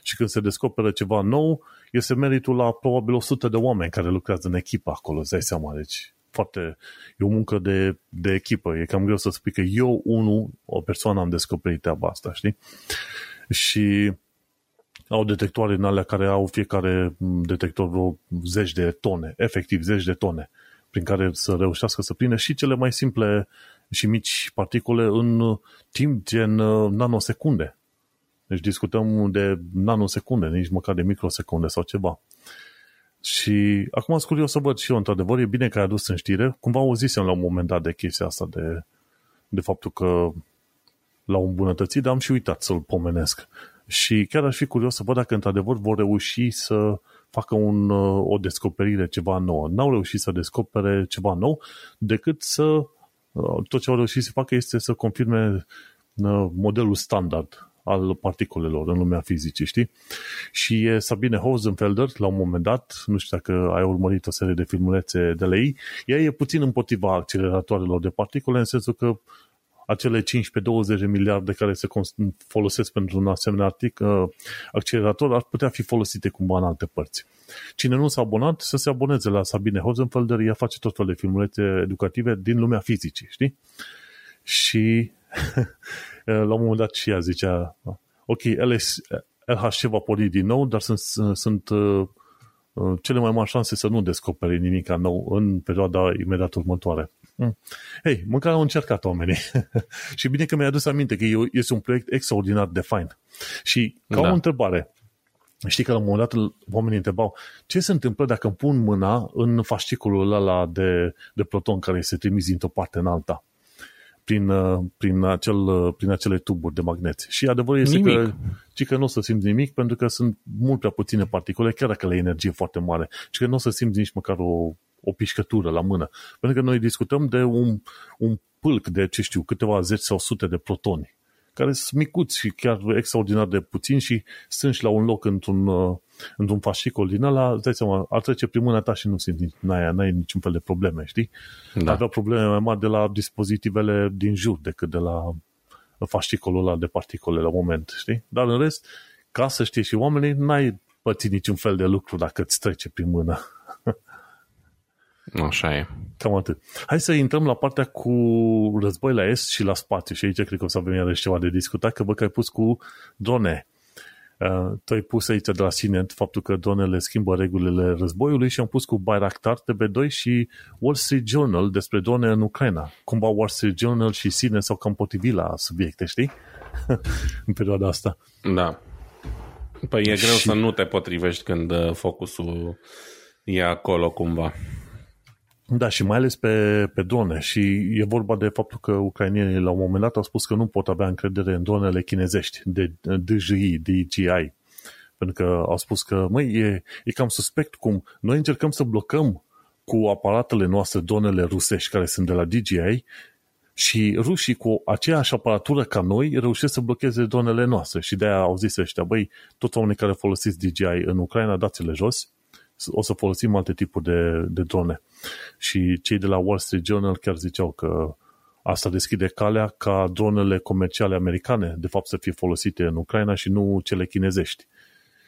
Și când se descoperă ceva nou, este meritul la probabil 100 de oameni care lucrează în echipă acolo, îți dai seama, deci foarte, e o muncă de, de echipă. E cam greu să spui că eu, unul, o persoană am descoperit treaba asta, știi? Și au detectoare în alea care au fiecare detector vreo zeci de tone, efectiv zeci de tone, prin care să reușească să prindă și cele mai simple și mici particule în timp gen uh, nanosecunde. Deci discutăm de nanosecunde, nici măcar de microsecunde sau ceva. Și acum sunt curios să văd și eu, într-adevăr, e bine că ai adus în știre. Cumva auzisem la un moment dat de chestia asta, de, de faptul că l-au îmbunătățit, dar am și uitat să-l pomenesc. Și chiar aș fi curios să văd dacă într-adevăr vor reuși să facă un, uh, o descoperire ceva nouă. N-au reușit să descopere ceva nou, decât să uh, tot ce au reușit să facă este să confirme uh, modelul standard al particulelor în lumea fizicii, știi? Și e Sabine Hosenfelder, la un moment dat, nu știu dacă ai urmărit o serie de filmulețe de la ei, ea e puțin împotriva acceleratoarelor de particule, în sensul că acele 15-20 de miliarde care se folosesc pentru un asemenea artic, uh, accelerator ar putea fi folosite cumva în alte părți. Cine nu s-a abonat, să se aboneze la Sabine Hosenfelder, ea face tot felul de filmulețe educative din lumea fizicii, știi? Și la un moment dat și ea zicea, ok, LS, LHC va porni din nou, dar sunt, sunt uh, cele mai mari șanse să nu descoperi nimic nou în perioada imediat următoare. Mm. Hei, măcar au încercat oamenii. și bine că mi-ai adus aminte că este un proiect extraordinar de fain. Și ca da. o întrebare, știi că la un moment dat oamenii întrebau ce se întâmplă dacă îmi pun mâna în fasciculul ăla de, de proton care se trimis dintr-o parte în alta prin, prin, acel, prin acele tuburi de magneți. Și adevărul este nimic. că, ci că nu o să simți nimic pentru că sunt mult prea puține particule, chiar dacă le energie foarte mare. Și că nu o să simți nici măcar o, o pișcătură la mână. Pentru că noi discutăm de un, un pâlc de, ce știu, câteva zeci sau sute de protoni, care sunt micuți și chiar extraordinar de puțini și strânși la un loc într-un, uh, într-un fascicol din ăla, îți dai seama, ar trece prin mâna ta și nu simți, n-ai, n-ai niciun fel de probleme, știi? Da. Avea probleme mai mari de la dispozitivele din jur decât de la fascicolul ăla de particule la moment, știi? Dar în rest, ca să știi și oamenii, n-ai pățit niciun fel de lucru dacă îți trece prin mână. Așa e. Cam atât. Hai să intrăm la partea cu război la est și la spațiu și aici cred că o să avem iarăși ceva de discutat, că văd că ai pus cu drone. Uh, tu ai pus aici de la sine faptul că dronele schimbă regulile războiului și am pus cu Bayraktar, TB2 și Wall Street Journal despre drone în Ucraina. Cumva Wall Street Journal și sine s-au cam potrivit la subiecte, știi? în perioada asta. Da. Păi e greu și... să nu te potrivești când uh, focusul e acolo cumva. Da, și mai ales pe, pe drone. Și e vorba de faptul că ucrainienii la un moment dat au spus că nu pot avea încredere în dronele chinezești, de DJI, DJI. Pentru că au spus că, măi, e, e cam suspect cum noi încercăm să blocăm cu aparatele noastre dronele rusești care sunt de la DJI și rușii cu aceeași aparatură ca noi reușesc să blocheze dronele noastre. Și de-aia au zis ăștia, băi, toți oamenii care folosiți DJI în Ucraina, dați-le jos o să folosim alte tipuri de, de drone. Și cei de la Wall Street Journal chiar ziceau că asta deschide calea ca dronele comerciale americane, de fapt, să fie folosite în Ucraina și nu cele chinezești.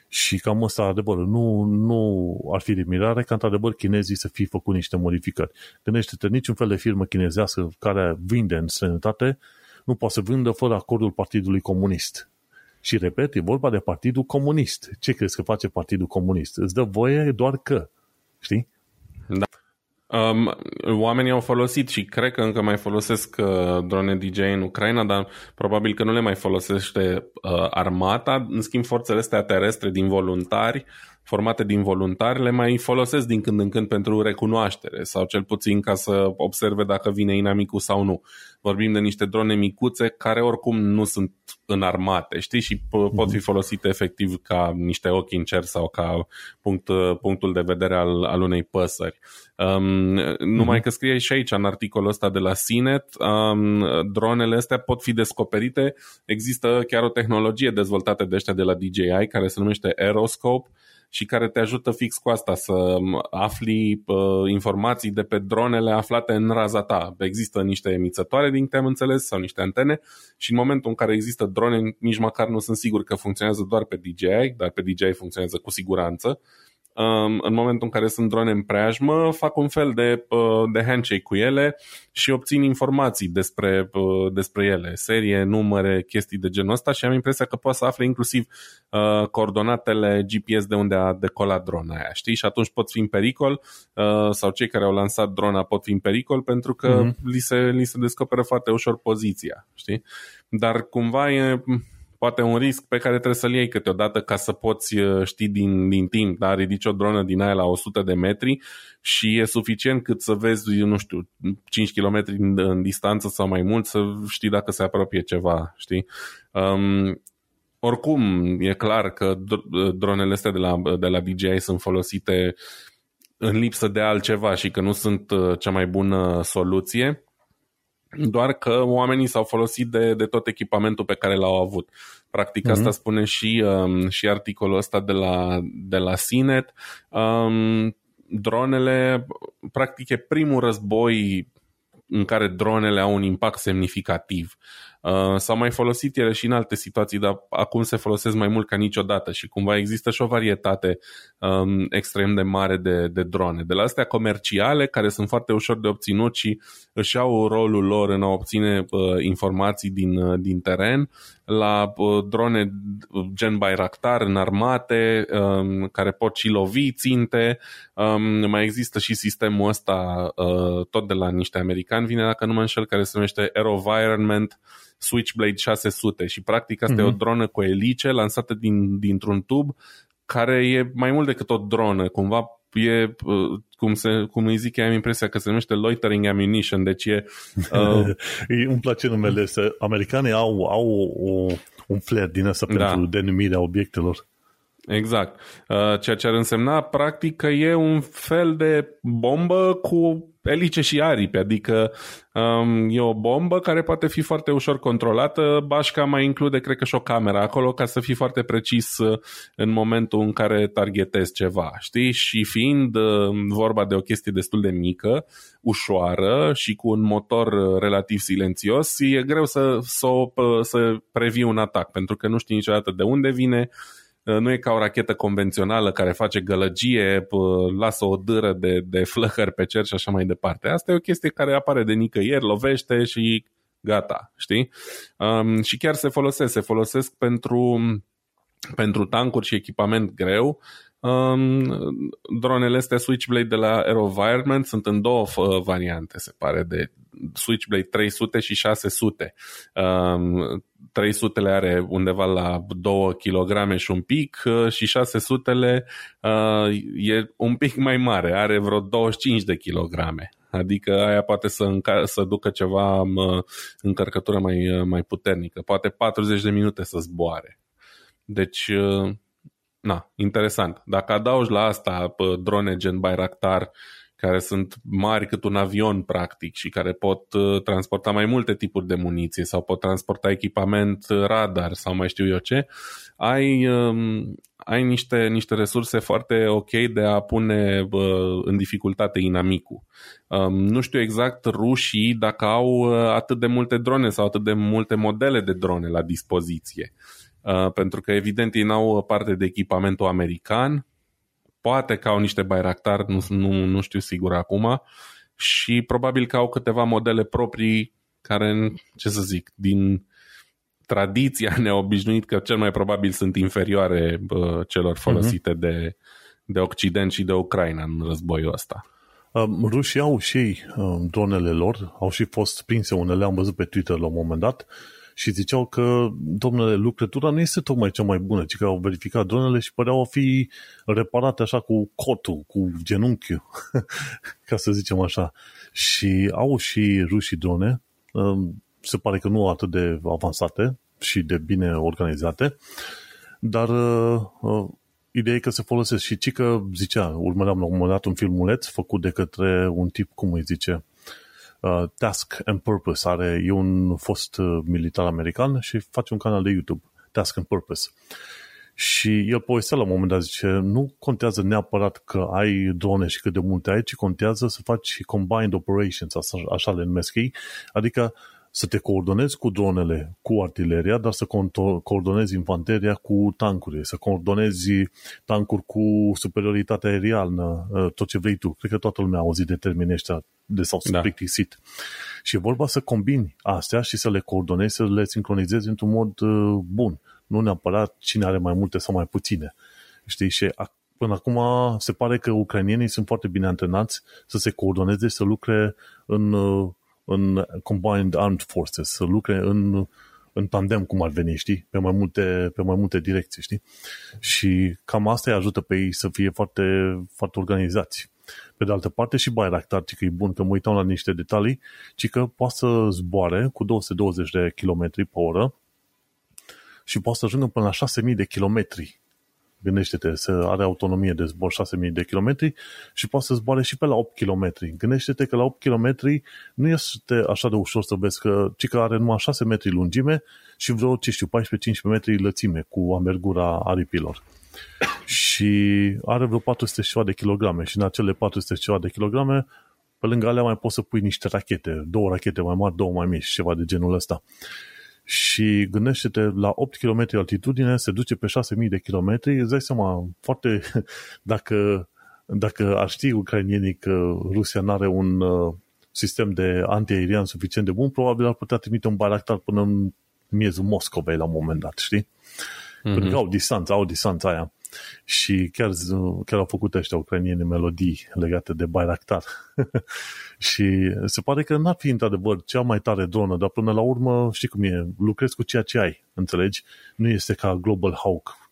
Și cam ăsta, adevăr, nu, nu ar fi de mirare ca, într-adevăr, chinezii să fie făcut niște modificări. Gândește-te, niciun fel de firmă chinezească care vinde în străinătate nu poate să vândă fără acordul Partidului Comunist. Și repet, e vorba de Partidul Comunist. Ce crezi că face Partidul Comunist? Îți dă voie doar că. Știi? Da. Um, oamenii au folosit și cred că încă mai folosesc uh, drone DJ în Ucraina, dar probabil că nu le mai folosește uh, armata. În schimb, forțele astea terestre din voluntari formate din voluntari le mai folosesc din când în când pentru recunoaștere sau cel puțin ca să observe dacă vine inamicul sau nu. Vorbim de niște drone micuțe care oricum nu sunt înarmate, știi, și pot fi folosite efectiv ca niște ochi în cer sau ca punct, punctul de vedere al, al unei păsări. Um, numai că scrie și aici în articolul ăsta de la Sinet, um, dronele astea pot fi descoperite. Există chiar o tehnologie dezvoltată de ăștia de la DJI care se numește Aeroscope, și care te ajută fix cu asta să afli uh, informații de pe dronele aflate în raza ta. Există niște emițătoare, din câte am înțeles, sau niște antene și în momentul în care există drone, nici măcar nu sunt sigur că funcționează doar pe DJI, dar pe DJI funcționează cu siguranță. Um, în momentul în care sunt drone în preajmă, fac un fel de, uh, de handshake cu ele și obțin informații despre, uh, despre ele, serie, numere, chestii de genul ăsta și am impresia că poate să afle inclusiv uh, coordonatele GPS de unde a decolat drona aia, știi? Și atunci pot fi în pericol uh, sau cei care au lansat drona pot fi în pericol pentru că mm-hmm. li, se, li se descoperă foarte ușor poziția, știi? Dar cumva e poate un risc pe care trebuie să-l iei câteodată ca să poți uh, ști din, din timp, da? ridici o dronă din aia la 100 de metri și e suficient cât să vezi, nu știu, 5 km în, în distanță sau mai mult să știi dacă se apropie ceva, știi? Um, oricum, e clar că dronele astea de la, de la DJI sunt folosite în lipsă de altceva și că nu sunt uh, cea mai bună soluție doar că oamenii s-au folosit de, de tot echipamentul pe care l-au avut. Practic mm-hmm. asta spune și, um, și articolul ăsta de la, de la Sinet. Um, dronele, practic e primul război în care dronele au un impact semnificativ. Uh, s-au mai folosit ele și în alte situații, dar acum se folosesc mai mult ca niciodată și cumva există și o varietate um, extrem de mare de, de drone. De la astea comerciale, care sunt foarte ușor de obținut și își au rolul lor în a obține uh, informații din, uh, din teren, la uh, drone gen Bayraktar în armate, um, care pot și lovi ținte. Um, mai există și sistemul ăsta, uh, tot de la niște americani, vine dacă nu mă înșel, care se numește Aerovironment, Switchblade 600 și practic asta mm-hmm. e o mhm. dronă cu elice lansată din, dintr-un tub care e mai mult decât o dronă, cumva e, uh, cum, se, cum îi zic, am impresia că se numește loitering ammunition, deci e... Uh... Îmi place numele ăsta. Americanii au, au o, un flair din asta da. pentru denumirea obiectelor. Exact. Uh, ceea ce ar însemna, practic, că e un fel de bombă cu elice și aripi, adică um, e o bombă care poate fi foarte ușor controlată. Bașca mai include, cred că, și o cameră acolo ca să fii foarte precis uh, în momentul în care targetezi ceva, știi? Și fiind uh, vorba de o chestie destul de mică, ușoară și cu un motor uh, relativ silențios, e greu să, să, să previi un atac, pentru că nu știi niciodată de unde vine, Uh, nu e ca o rachetă convențională care face gălăgie, lasă o dâră de, de flăcări pe cer și așa mai departe. Asta e o chestie care apare de nicăieri, lovește și gata, știi? Um, și chiar se folosesc, se folosesc pentru, pentru tancuri și echipament greu. Um, dronele astea Switchblade de la AeroVironment sunt în două variante, se pare, de Switchblade 300 și 600. Um, 300-le are undeva la 2 kg și un pic uh, și 600-le uh, e un pic mai mare, are vreo 25 de kilograme. Adică aia poate să, înca- să ducă ceva mă, încărcătură mai, uh, mai puternică. Poate 40 de minute să zboare. Deci, uh, na, interesant. Dacă adaugi la asta drone gen Bayraktar care sunt mari cât un avion practic și care pot uh, transporta mai multe tipuri de muniție sau pot transporta echipament uh, radar sau mai știu eu ce, ai, um, ai niște, niște resurse foarte ok de a pune uh, în dificultate inamicul. Um, nu știu exact rușii dacă au atât de multe drone sau atât de multe modele de drone la dispoziție. Pentru că evident ei n-au parte de echipamentul american, Poate că au niște Bayraktar, nu, nu, nu știu sigur acum, și probabil că au câteva modele proprii care, ce să zic, din tradiția ne-a obișnuit că cel mai probabil sunt inferioare bă, celor mhm. folosite uh-huh. de, de Occident și de Ucraina în războiul ăsta. Um, rușii au și ei um, dronele lor, au și fost prinse unele, am văzut pe Twitter la un moment dat, și ziceau că, domnule, lucrătura nu este tocmai cea mai bună, ci că au verificat dronele și păreau a fi reparate așa cu cotul, cu genunchiul, ca să zicem așa. Și au și rușii drone, um, se pare că nu atât de avansate și de bine organizate, dar uh, uh, ideea e că se folosesc și ci că zicea, urmăream la un moment dat un filmuleț făcut de către un tip, cum îi zice, uh, Task and Purpose. Are, e un fost uh, militar american și face un canal de YouTube, Task and Purpose. Și el povestea la un moment dat, zice, nu contează neapărat că ai drone și cât de multe ai, ci contează să faci combined operations, așa, așa le numesc ei, adică să te coordonezi cu dronele, cu artileria, dar să coordonezi infanteria cu tancurile, să coordonezi tancuri cu superioritatea aeriană, ă, tot ce vrei tu. Cred că toată lumea a auzit de termenii ăștia de s-au da. plictisit. Și e vorba să combini astea și să le coordonezi, să le sincronizezi într-un mod uh, bun. Nu neapărat cine are mai multe sau mai puține. Știi? Și până acum se pare că ucrainienii sunt foarte bine antrenați să se coordoneze, să lucre în, uh, în Combined Armed Forces, să lucre în, în tandem, cum ar veni, știi? Pe mai multe, pe mai multe direcții, știi? Și cam asta îi ajută pe ei să fie foarte, foarte organizați. Pe de altă parte și Bayraktar, ci că e bun că mă uitam la niște detalii, ci că poate să zboare cu 220 de km pe oră și poate să ajungă până la 6000 de kilometri. Gândește-te, să are autonomie de zbor 6000 de kilometri și poate să zboare și pe la 8 km. Gândește-te că la 8 km nu este așa de ușor să vezi că, ci că are numai 6 metri lungime și vreo, ce știu, 14-15 metri lățime cu amergura aripilor și are vreo 400 ceva de kilograme și în acele 400 ceva de kilograme pe lângă alea mai poți să pui niște rachete, două rachete mai mari, două mai mici, ceva de genul ăsta. Și gândește-te, la 8 km altitudine se duce pe 6000 de km, îți dai seama foarte, dacă, dacă ar ști ucrainienii că Rusia nu are un uh, sistem de antiaerian suficient de bun, probabil ar putea trimite un baractar până în miezul Moscovei la un moment dat, știi? Mm-hmm. Pentru că au distanță, au distanța aia. Și chiar, chiar au făcut ăștia ucrainieni melodii legate de Bayraktar. și se pare că n-ar fi într-adevăr cea mai tare dronă, dar până la urmă, știi cum e, lucrezi cu ceea ce ai, înțelegi? Nu este ca Global Hawk,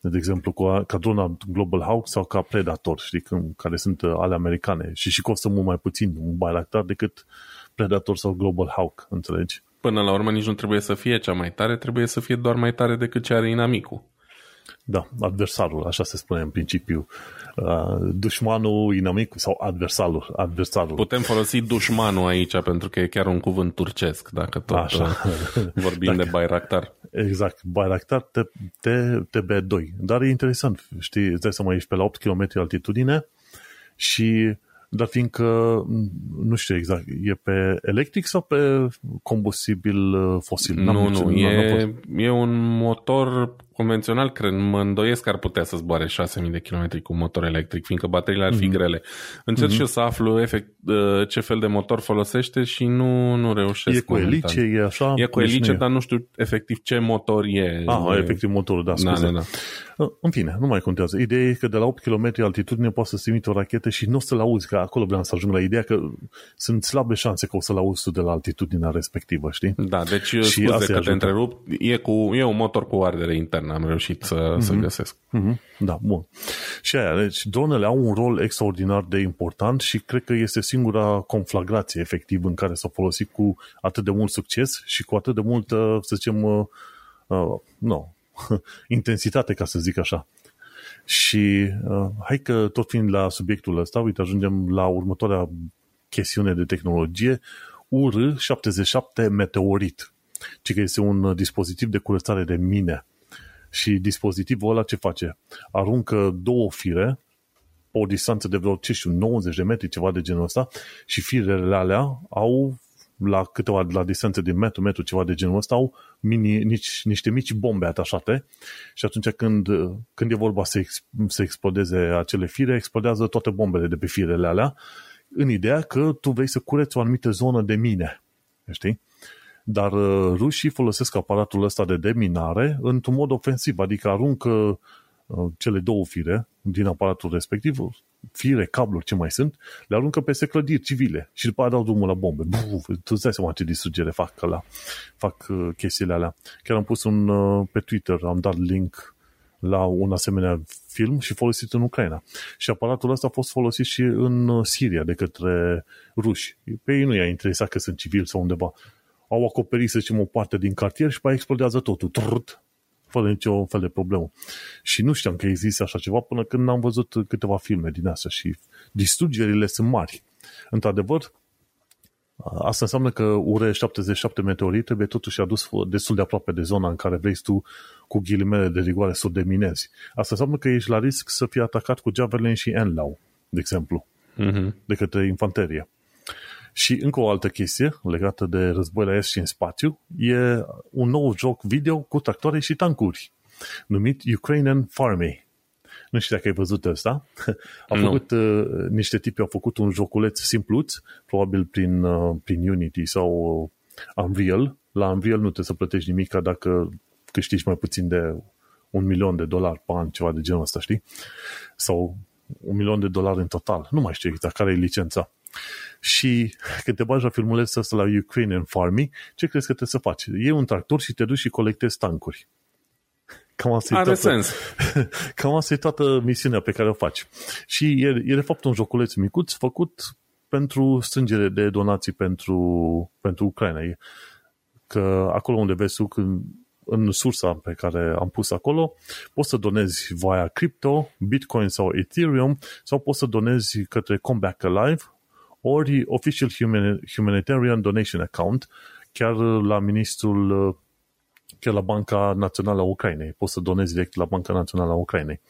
de exemplu, cu, ca drona Global Hawk sau ca Predator, știi, care sunt uh, ale americane și și costă mult mai puțin un Bayraktar decât Predator sau Global Hawk, înțelegi? Până la urmă nici nu trebuie să fie cea mai tare, trebuie să fie doar mai tare decât ce are inamicul. Da, adversarul, așa se spune în principiu. Uh, dușmanul, inamicul sau adversarul, adversarul. Putem folosi dușmanul aici pentru că e chiar un cuvânt turcesc, dacă tot așa. Uh, vorbim dacă, de Bayraktar. Exact, Bayraktar TB2. Dar e interesant, știi, îți dai seama, ești pe la 8 km altitudine și dar fiindcă, nu știu exact, e pe electric sau pe combustibil uh, fosil? Nu, nu, e, e un motor convențional, cred, mă îndoiesc că ar putea să zboare 6000 de km cu motor electric, fiindcă bateriile ar fi mm-hmm. grele. Încerc mm-hmm. și eu să aflu efect, uh, ce fel de motor folosește și nu, nu reușesc. E cu elice, e așa? E cu elice, dar nu știu efectiv ce motor e. Ah, e... efectiv motorul, da, scuze. Da, da, da. În fine, nu mai contează. Ideea e că de la 8 km altitudine poate să simți o rachetă și nu o să-l auzi, că acolo vreau să ajung la ideea că sunt slabe șanse că o să-l auzi de la altitudinea respectivă, știi? Da, deci și scuze că te întrerup, e, cu, e un motor cu ardere internă am reușit să, mm-hmm. să găsesc. Mm-hmm. Da, bun. Și aia, deci dronele au un rol extraordinar de important și cred că este singura conflagrație efectiv în care s-a folosit cu atât de mult succes și cu atât de multă, să zicem, uh, uh, no, intensitate, ca să zic așa. Și uh, hai că tot fiind la subiectul ăsta, uite, ajungem la următoarea chestiune de tehnologie, UR-77 Meteorit, ci că este un dispozitiv de curățare de mine și dispozitivul ăla ce face? Aruncă două fire pe o distanță de vreo, ce știu, 90 de metri, ceva de genul ăsta, și firele alea au la câteva, la distanță de metru, metru, ceva de genul ăsta, au mini, nici, niște mici bombe atașate și atunci când, când e vorba să, ex, să explodeze acele fire, explodează toate bombele de pe firele alea, în ideea că tu vrei să cureți o anumită zonă de mine. Știi? Dar uh, rușii folosesc aparatul ăsta de deminare într-un mod ofensiv, adică aruncă uh, cele două fire din aparatul respectiv, fire, cabluri, ce mai sunt, le aruncă peste clădiri civile și după aia dau drumul la bombe. Buf, tu îți dai seama ce distrugere fac, la, fac uh, chestiile alea. Chiar am pus un, pe Twitter, am dat link la un asemenea film și folosit în Ucraina. Și aparatul ăsta a fost folosit și în Siria de către ruși. Pe ei nu i-a interesat că sunt civili sau undeva au acoperit, să zicem, o parte din cartier și pe aia explodează totul. Trrrt, fără nicio fel de problemă. Și nu știam că există așa ceva până când am văzut câteva filme din astea și distrugerile sunt mari. Într-adevăr, asta înseamnă că UR-77 meteorit trebuie totuși adus destul de aproape de zona în care vrei tu cu ghilimele de rigoare să o deminezi. Asta înseamnă că ești la risc să fii atacat cu Javelin și Enlau, de exemplu, uh-huh. de către infanterie. Și încă o altă chestie legată de război la est și în spațiu e un nou joc video cu tractoare și tancuri numit Ukrainian Farming. Nu știu dacă ai văzut ăsta. A Nu. făcut, uh, niște tipi au făcut un joculeț simpluț, probabil prin, uh, prin Unity sau uh, Unreal. La Unreal nu trebuie să plătești nimic dacă câștigi mai puțin de un milion de dolari pe an, ceva de genul ăsta, știi? Sau un milion de dolari în total. Nu mai știu exact care e licența. Și când te bagi la filmulețul ăsta la Ukrainian Farming, ce crezi că trebuie să faci? Iei un tractor și te duci și colectezi tancuri. Cam asta e Are toată, sens. Cam asta e toată misiunea pe care o faci. Și e, e de fapt un joculeț micuț făcut pentru strângere de donații pentru, pentru Ucraina. E- Că acolo unde vezi tu, când, în sursa pe care am pus acolo, poți să donezi via crypto, bitcoin sau ethereum sau poți să donezi către Comeback Alive ori Official Human- Humanitarian Donation Account, chiar la ministrul chiar la Banca Națională a Ucrainei. Poți să donezi direct la Banca Națională a Ucrainei.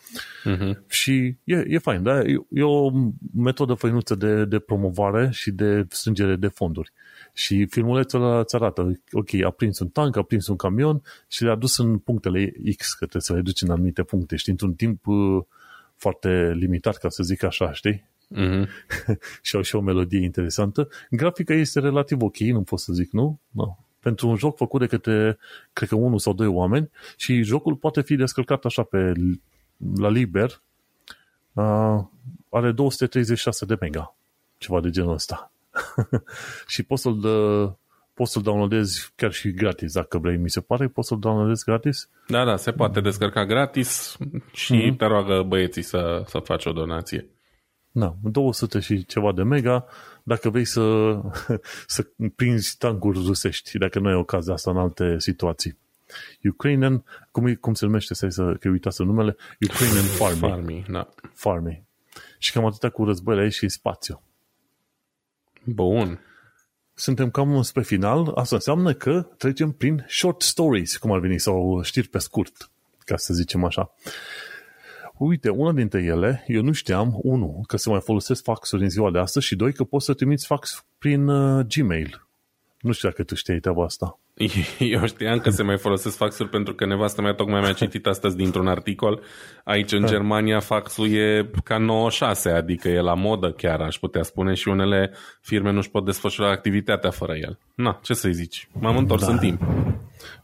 Mhm. Și e, e fain, da? E, e o metodă făinuță de, de promovare și de strângere de fonduri. Și filmulețul ăla îți arată, ok, a prins un tank, a prins un camion și le-a dus în punctele X, că trebuie să le duci în anumite puncte, știi, într-un timp uh, foarte limitat, ca să zic așa, știi? Mhm. și au și o melodie interesantă. Grafica este relativ ok, nu pot să zic, nu? No. Pentru un joc făcut de către, cred că unul sau doi oameni și jocul poate fi descărcat așa pe la liber, uh, are 236 de mega, ceva de genul ăsta. și poți să-l dă, poți să-l downloadezi chiar și gratis, dacă vrei, mi se pare, poți să-l downloadezi gratis. Da, da, se poate descărca gratis și Mhm. te roagă băieții să, să faci o donație. Da, 200 și ceva de mega, dacă vrei să, să prinzi tancuri rusești, dacă nu ai ocazia asta în alte situații. Ukrainian, cum, e, cum se numește, să să că uitați numele, Ukrainian Farming. Farming, da. Farming. Și cam atâtea cu războiile aici și spațiu. Bun. Suntem cam spre final, asta înseamnă că trecem prin short stories, cum ar veni, sau știri pe scurt, ca să zicem așa. Uite, una dintre ele, eu nu știam, unu, că se mai folosesc faxuri în ziua de astăzi și doi, că poți să trimiți fax prin uh, Gmail. Nu știu dacă tu știai treaba asta. Eu știam că se mai folosesc faxuri pentru că nevastă mea tocmai mi-a citit astăzi dintr-un articol. Aici în Germania faxul e ca 96, adică e la modă chiar, aș putea spune, și unele firme nu-și pot desfășura activitatea fără el. Na, ce să-i zici? M-am întors Da. în timp.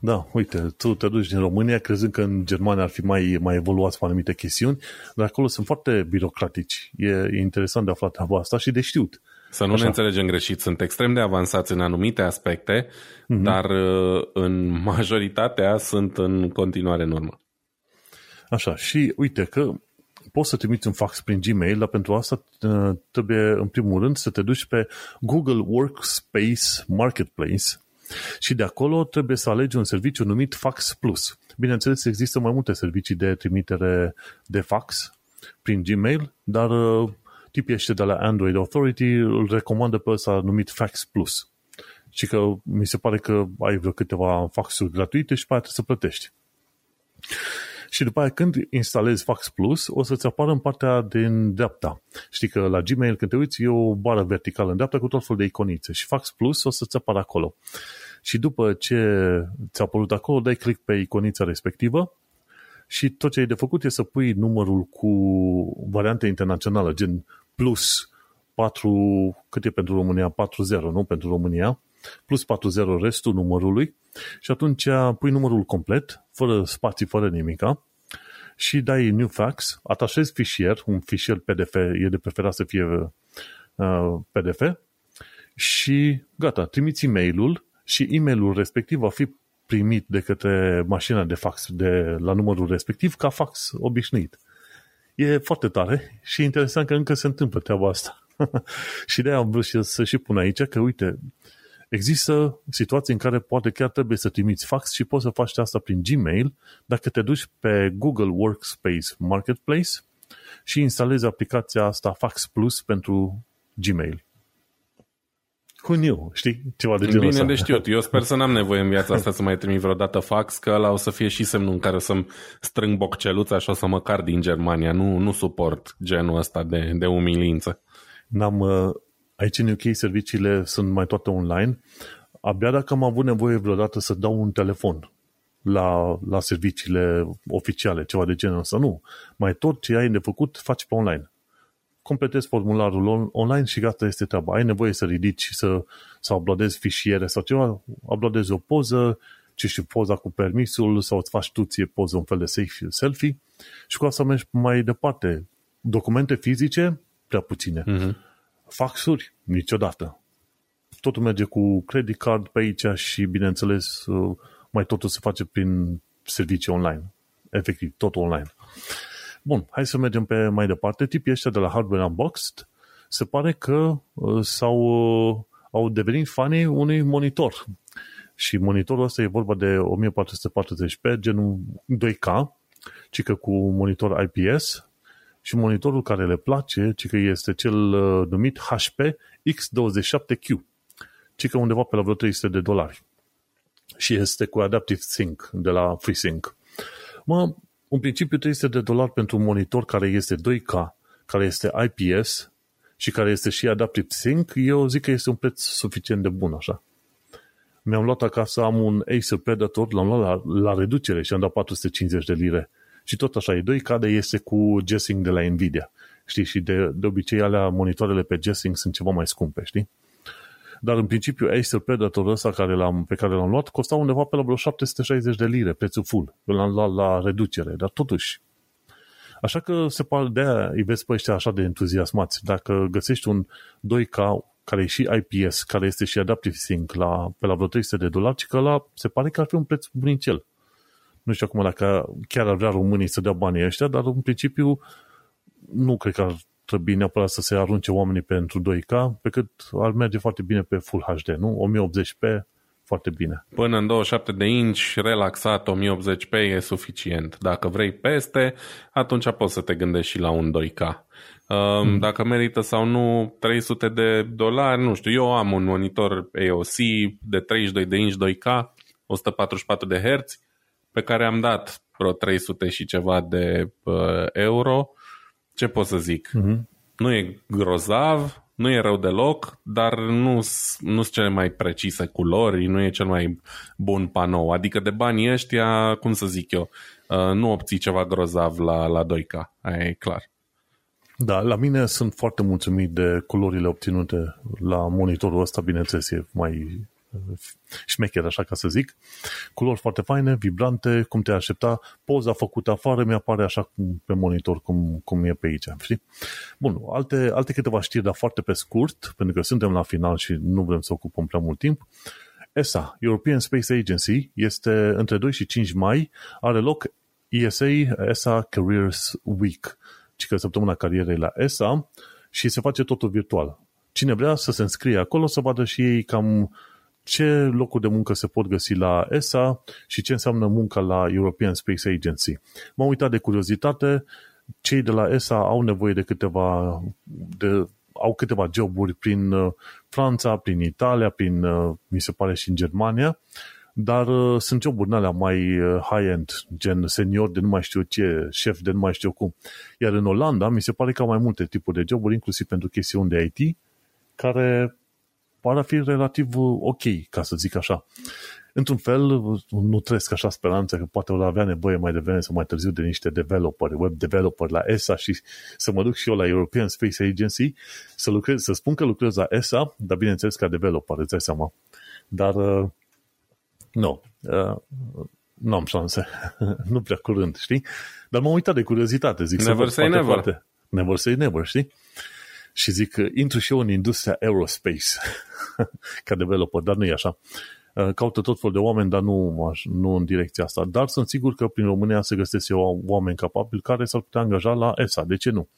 Da, uite, tu te duci din România crezând că în Germania ar fi mai, mai evoluați pe anumite chestiuni, dar acolo sunt foarte birocratici. E, e interesant de aflat treaba asta și de știut. Să nu Așa. ne înțelegem greșit, sunt extrem de avansați în anumite aspecte, Mhm. dar uh, în majoritatea sunt în continuare în urmă. Așa, și uite că poți să trimiți un fax prin Gmail, dar pentru asta uh, trebuie, în primul rând, să te duci pe Google Workspace Marketplace și de acolo trebuie să alegi un serviciu numit Fax Plus. Bineînțeles, există mai multe servicii de trimitere de fax prin Gmail, dar uh, tipii ăștia de la Android Authority îl recomandă pe ăsta numit Fax Plus. Și că mi se pare că ai vreo câteva faxuri gratuite și pe aia trebuie să plătești. Și după aia când instalezi Fax Plus, o să-ți apară în partea din dreapta. Știi că la Gmail când te uiți e o bară verticală în dreapta cu tot felul de iconițe și Fax Plus o să-ți apară acolo. Și după ce ți-a apărut acolo, dai click pe iconița respectivă și tot ce ai de făcut e să pui numărul cu variante internațională, gen plus 4, cât e pentru România? 40, nu? Pentru România. Plus 40 restul numărului și atunci pui numărul complet, fără spații, fără nimica și dai new fax, atașezi fișier, un fișier PDF, e de preferat să fie uh, PDF și gata, trimiți e-mailul și e-mailul respectiv va fi primit de către mașina de fax de, la numărul respectiv ca fax obișnuit. E foarte tare și e interesant că încă se întâmplă treaba asta. și de-aia am vrut și să și pun aici că, uite, există situații în care poate chiar trebuie să trimiți fax și poți să faci asta prin Gmail dacă te duci pe Google Workspace Marketplace și instalezi aplicația asta Fax Plus pentru Gmail. Who knew? Știi? Ceva de genul Bine ăsta. de știut. Eu sper să n-am nevoie în viața asta să mai trimit vreodată fax, că ăla o să fie și semnul în care o să-mi strâng bocceluța și o să mă car din Germania. Nu, nu suport genul ăsta de, de umilință. N-am, uh, Aici în UK serviciile sunt mai toate online. Abia dacă am avut nevoie vreodată să dau un telefon la, la serviciile oficiale, ceva de genul ăsta, nu. Mai tot ce ai de făcut, faci pe online. Completezi formularul on, online și gata este treaba. Ai nevoie să ridici, să, să uploadezi fișiere sau ceva, uploadezi o poză, ce știu, poza cu permisul sau îți faci tu ție poză, un fel de selfie și cu asta mergi mai departe. Documente fizice, prea puține. Uh-huh. Faxuri, niciodată. Totul merge cu credit card pe aici și, bineînțeles, mai totul se face prin servicii online. Efectiv, totul online. Bun, hai să mergem pe mai departe. Tipii ăștia de la Hardware Unboxed se pare că uh, s-au, uh, au devenit fanii unui monitor. Și monitorul ăsta e vorba de 1440p, genul 2K, ci că cu monitor IPS și monitorul care le place, ci că este cel uh, numit HP X27Q, ci că undeva pe la vreo 300 de dolari. Și este cu Adaptive Sync de la FreeSync. Mă, în principiu 300 de dolari pentru un monitor care este 2K, care este IPS și care este și Adaptive Sync, eu zic că este un preț suficient de bun așa. Mi-am luat acasă, am un Acer Predator, l-am luat la, la reducere și am dat 450 de lire și tot așa, e 2K de este cu G-Sync de la Nvidia. Știi, și de, de obicei alea monitoarele pe G-Sync sunt ceva mai scumpe, știi? Dar în principiu Acer Predator ăsta care l-am, pe care l-am luat costa undeva pe la vreo 760 de lire, prețul full. L-am luat la reducere, dar totuși. Așa că se pare de aia îi vezi pe ăștia așa de entuziasmați. Dacă găsești un 2K care e și IPS, care este și Adaptive Sync la, pe la vreo 300 de dolari, că la, se pare că ar fi un preț bunicel. Nu știu acum dacă chiar ar vrea românii să dea banii ăștia, dar în principiu nu cred că ar trebui neapărat să se arunce oamenii pentru 2K, pe cât ar merge foarte bine pe Full HD, nu? 1080p, foarte bine. Până în 27 de inch, relaxat, 1080p e suficient. Dacă vrei peste, atunci poți să te gândești și la un 2K. Um, mm. Dacă merită sau nu 300 de dolari, nu știu, eu am un monitor AOC de 32 de inch 2K, 144 de Hz, pe care am dat vreo 300 și ceva de uh, euro. Ce pot să zic? Mm-hmm. Nu e grozav, nu e rău deloc, dar nu sunt cele mai precise culori, nu e cel mai bun panou. Adică de banii ăștia, cum să zic eu, uh, nu obții ceva grozav la, la 2K, aia e clar. Da, la mine sunt foarte mulțumit de culorile obținute la monitorul ăsta, bineînțeles, e mai șmecher, așa ca să zic. Culori foarte faine, vibrante, cum te aștepta. Poza făcută afară mi-apare așa pe monitor, cum, cum e pe aici. Știi? Bun, alte, alte câteva știri, dar foarte pe scurt, pentru că suntem la final și nu vrem să ocupăm prea mult timp. ESA, European Space Agency, este între 2 și 5 mai, are loc ESA, ESA Careers Week, ci că săptămâna carierei la ESA și se face totul virtual. Cine vrea să se înscrie acolo să vadă și ei cam ce locuri de muncă se pot găsi la ESA și ce înseamnă munca la European Space Agency. M-am uitat de curiozitate, cei de la ESA au nevoie de câteva, de, au câteva joburi prin uh, Franța, prin Italia, prin, uh, mi se pare și în Germania, dar uh, sunt joburi alea mai high-end, gen senior de nu mai știu ce, șef de nu mai știu cum. Iar în Olanda mi se pare că au mai multe tipuri de joburi, inclusiv pentru chestiuni de IT, care pare a fi relativ uh, ok, ca să zic așa. Într-un fel, nu trăiesc așa speranța că poate o avea nevoie mai devreme sau mai târziu de niște developeri, web developer la ESA și să mă duc și eu la European Space Agency să, lucrez, să spun că lucrez la ESA, dar bineînțeles ca developer, îți dai seama. Dar uh, nu, uh, nu am șanse. nu prea curând, știi? Dar m-am uitat de curiozitate, zic never să say never. Foarte. Never say never, știi? Și zic, intru și eu în industria aerospace ca developer, dar nu e așa. Uh, caută tot felul de oameni, dar nu, nu în direcția asta. Dar sunt sigur că prin România se găsesc eu oameni capabili care s-ar putea angaja la ESA. De ce nu?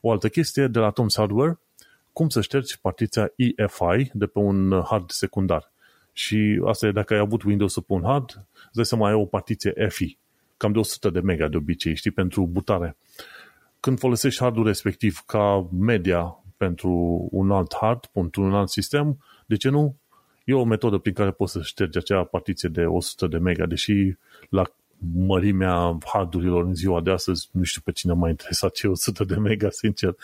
O altă chestie de la Tom's Hardware, cum să ștergi partiția EFI de pe un hard secundar. Și asta e dacă ai avut Windows pe un hard, îți dai seama, ai o partiție FI, cam de 100 de mega de obicei, știi, pentru butare când folosești hardul respectiv ca media pentru un alt hard, pentru un alt sistem, de ce nu? E o metodă prin care poți să ștergi acea partiție de 100 de mega, deși la mărimea hardurilor în ziua de astăzi, nu știu pe cine mai interesat ce 100 de mega, sincer.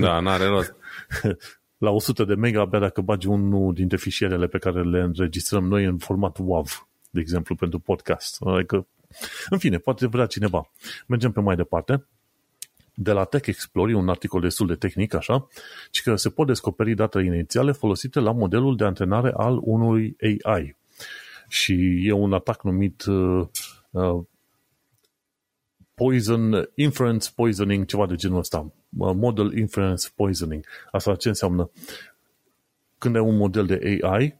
Da, n-are rost. la 100 de mega abia dacă bagi unul dintre fișierele pe care le înregistrăm noi în format WAV, de exemplu, pentru podcast. Adică, în fine, poate vrea cineva. Mergem pe mai departe. De la Tech Explorer, un articol destul de tehnic, așa, ci că se pot descoperi datele inițiale folosite la modelul de antrenare al unui AI. Și e un atac numit uh, uh, poison, inference poisoning, ceva de genul ăsta. Model inference poisoning. Asta ce înseamnă? Când ai un model de AI,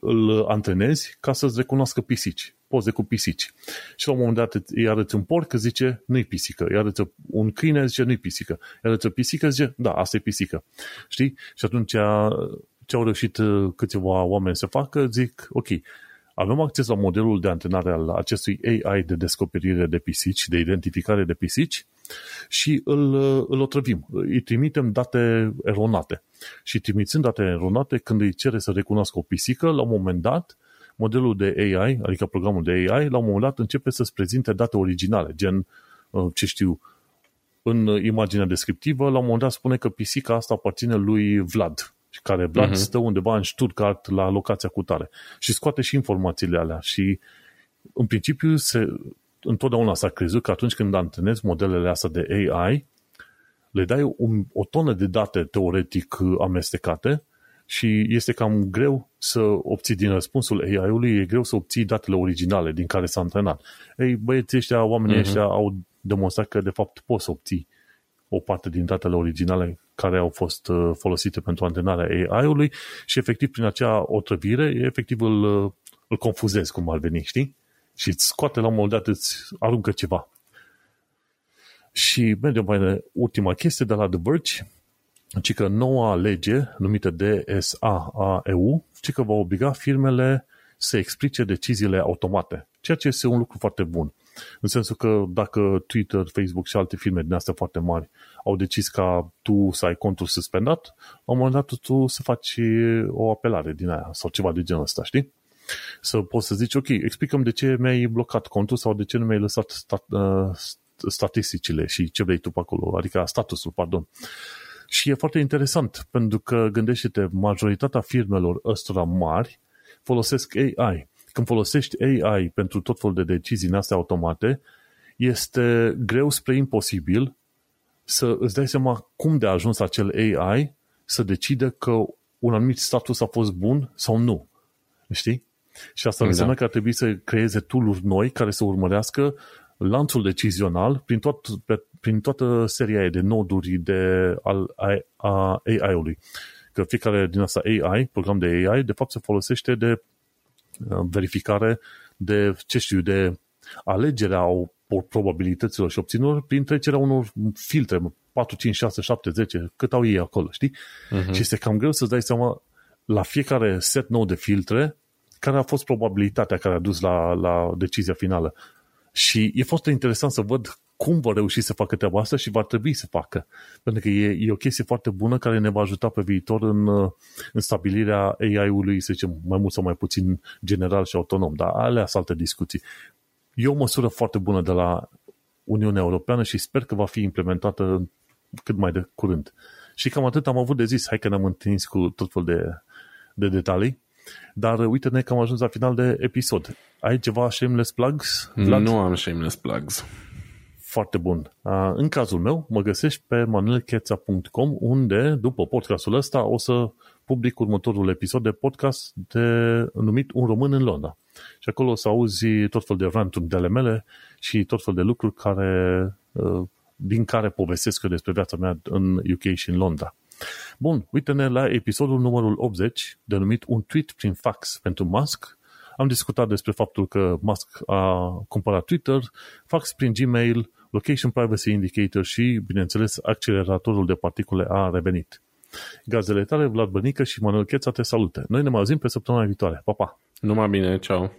îl antrenezi ca să-ți recunoască pisici, poze cu pisici. Și la un moment dat îți arăți un porc, zice, nu-i pisică. Îi arăți un câine, zice, nu-i pisică. Îi arăți o pisică, zice, da, asta e pisică. Știi? Și atunci ce au reușit uh, câțiva oameni să facă, zic, ok, avem acces la modelul de antrenare al acestui AI de descoperire de pisici, de identificare de pisici și îl, îl otrăvim. Îi trimitem date eronate. Și trimițând date eronate, când îi cere să recunoască o pisică, la un moment dat, modelul de AI, adică programul de AI, la un moment dat începe să-ți prezinte date originale, gen, uh, ce știu, în imaginea descriptivă, la un moment dat spune că pisica asta aparține lui Vlad și care Vlad uh-huh. stă undeva în Stuttgart la locația cu tare și scoate și informațiile alea și în principiu se, întotdeauna s-a crezut că atunci când antrenezi modelele astea de AI, le dai un, o tonă de date teoretic amestecate și este cam greu să obții din răspunsul AI-ului, e greu să obții datele originale din care s-a antrenat. Ei, băieții ăștia, oamenii uh-huh. ăștia au demonstrat că de fapt poți să obții o parte din datele originale care au fost uh, folosite pentru antrenarea AI-ului și efectiv prin acea otrăvire, efectiv îl, uh, îl confuzezi cum ar veni, știi? Și îți scoate la un moment dat, îți aruncă ceva. Și mergem mai de ultima chestie de la The Verge, ci că noua lege numită DSA-AEU, ci că va obliga firmele să explice deciziile automate, ceea ce este un lucru foarte bun. În sensul că dacă Twitter, Facebook și alte firme din astea foarte mari au decis ca tu să ai contul suspendat, la un moment dat tu să faci o apelare din aia sau ceva de genul ăsta, știi? Să poți să zici, ok, explicăm de ce mi-ai blocat contul sau de ce nu mi-ai lăsat stat, uh, statisticile și ce vrei tu pe acolo, adică statusul, pardon. Și e foarte interesant, pentru că gândește-te, majoritatea firmelor ăstora mari folosesc AI când folosești AI pentru tot felul de decizii în astea automate, este greu spre imposibil să îți dai seama cum de a ajuns acel AI să decide că un anumit status a fost bun sau nu. Știi? Și asta da. înseamnă că ar trebui să creeze tool noi care să urmărească lanțul decizional prin, tot, pe, prin toată seria de noduri de, al, a, a AI-ului. Că fiecare din asta AI, program de AI, de fapt se folosește de Uh, verificare de, ce știu, de alegerea probabilităților și obținurilor prin trecerea unor filtre, 4, 5, 6, 7, 10, cât au ei acolo, știi? Uh-huh. Și este cam greu să-ți dai seama la fiecare set nou de filtre care a fost probabilitatea care a dus la, la decizia finală. Și e foarte interesant să văd cum vor reuși să facă treaba asta și va trebui să facă. Pentru că e, e o chestie foarte bună care ne va ajuta pe viitor în, în stabilirea AI-ului, să zicem, mai mult sau mai puțin general și autonom. Dar alea sunt alte discuții. E o măsură foarte bună de la Uniunea Europeană și sper că va fi implementată cât mai de curând. Și cam atât am avut de zis. Hai că ne-am întâlnit cu tot fel de, de detalii. Dar uite-ne că am ajuns la final de episod. Ai ceva shameless plugs? Vlad? Nu am shameless plugs. Foarte bun. În cazul meu, mă găsești pe manuelcheța.com unde, după podcastul ăsta, o să public următorul episod de podcast de, numit Un român în Londra. Și acolo o să auzi tot fel de ranturi de ale mele și tot fel de lucruri care, din care povestesc eu despre viața mea în UK și în Londra. Bun, uite-ne la episodul numărul 80, denumit Un tweet prin fax pentru Musk, am discutat despre faptul că Musk a cumpărat Twitter, fax prin Gmail, Location Privacy Indicator și, bineînțeles, acceleratorul de particule a revenit. Gazele tale, Vlad Bănică și Manuel Cheța te salută. Noi ne mai auzim pe săptămâna viitoare. Pa, pa! Numai bine, ceau!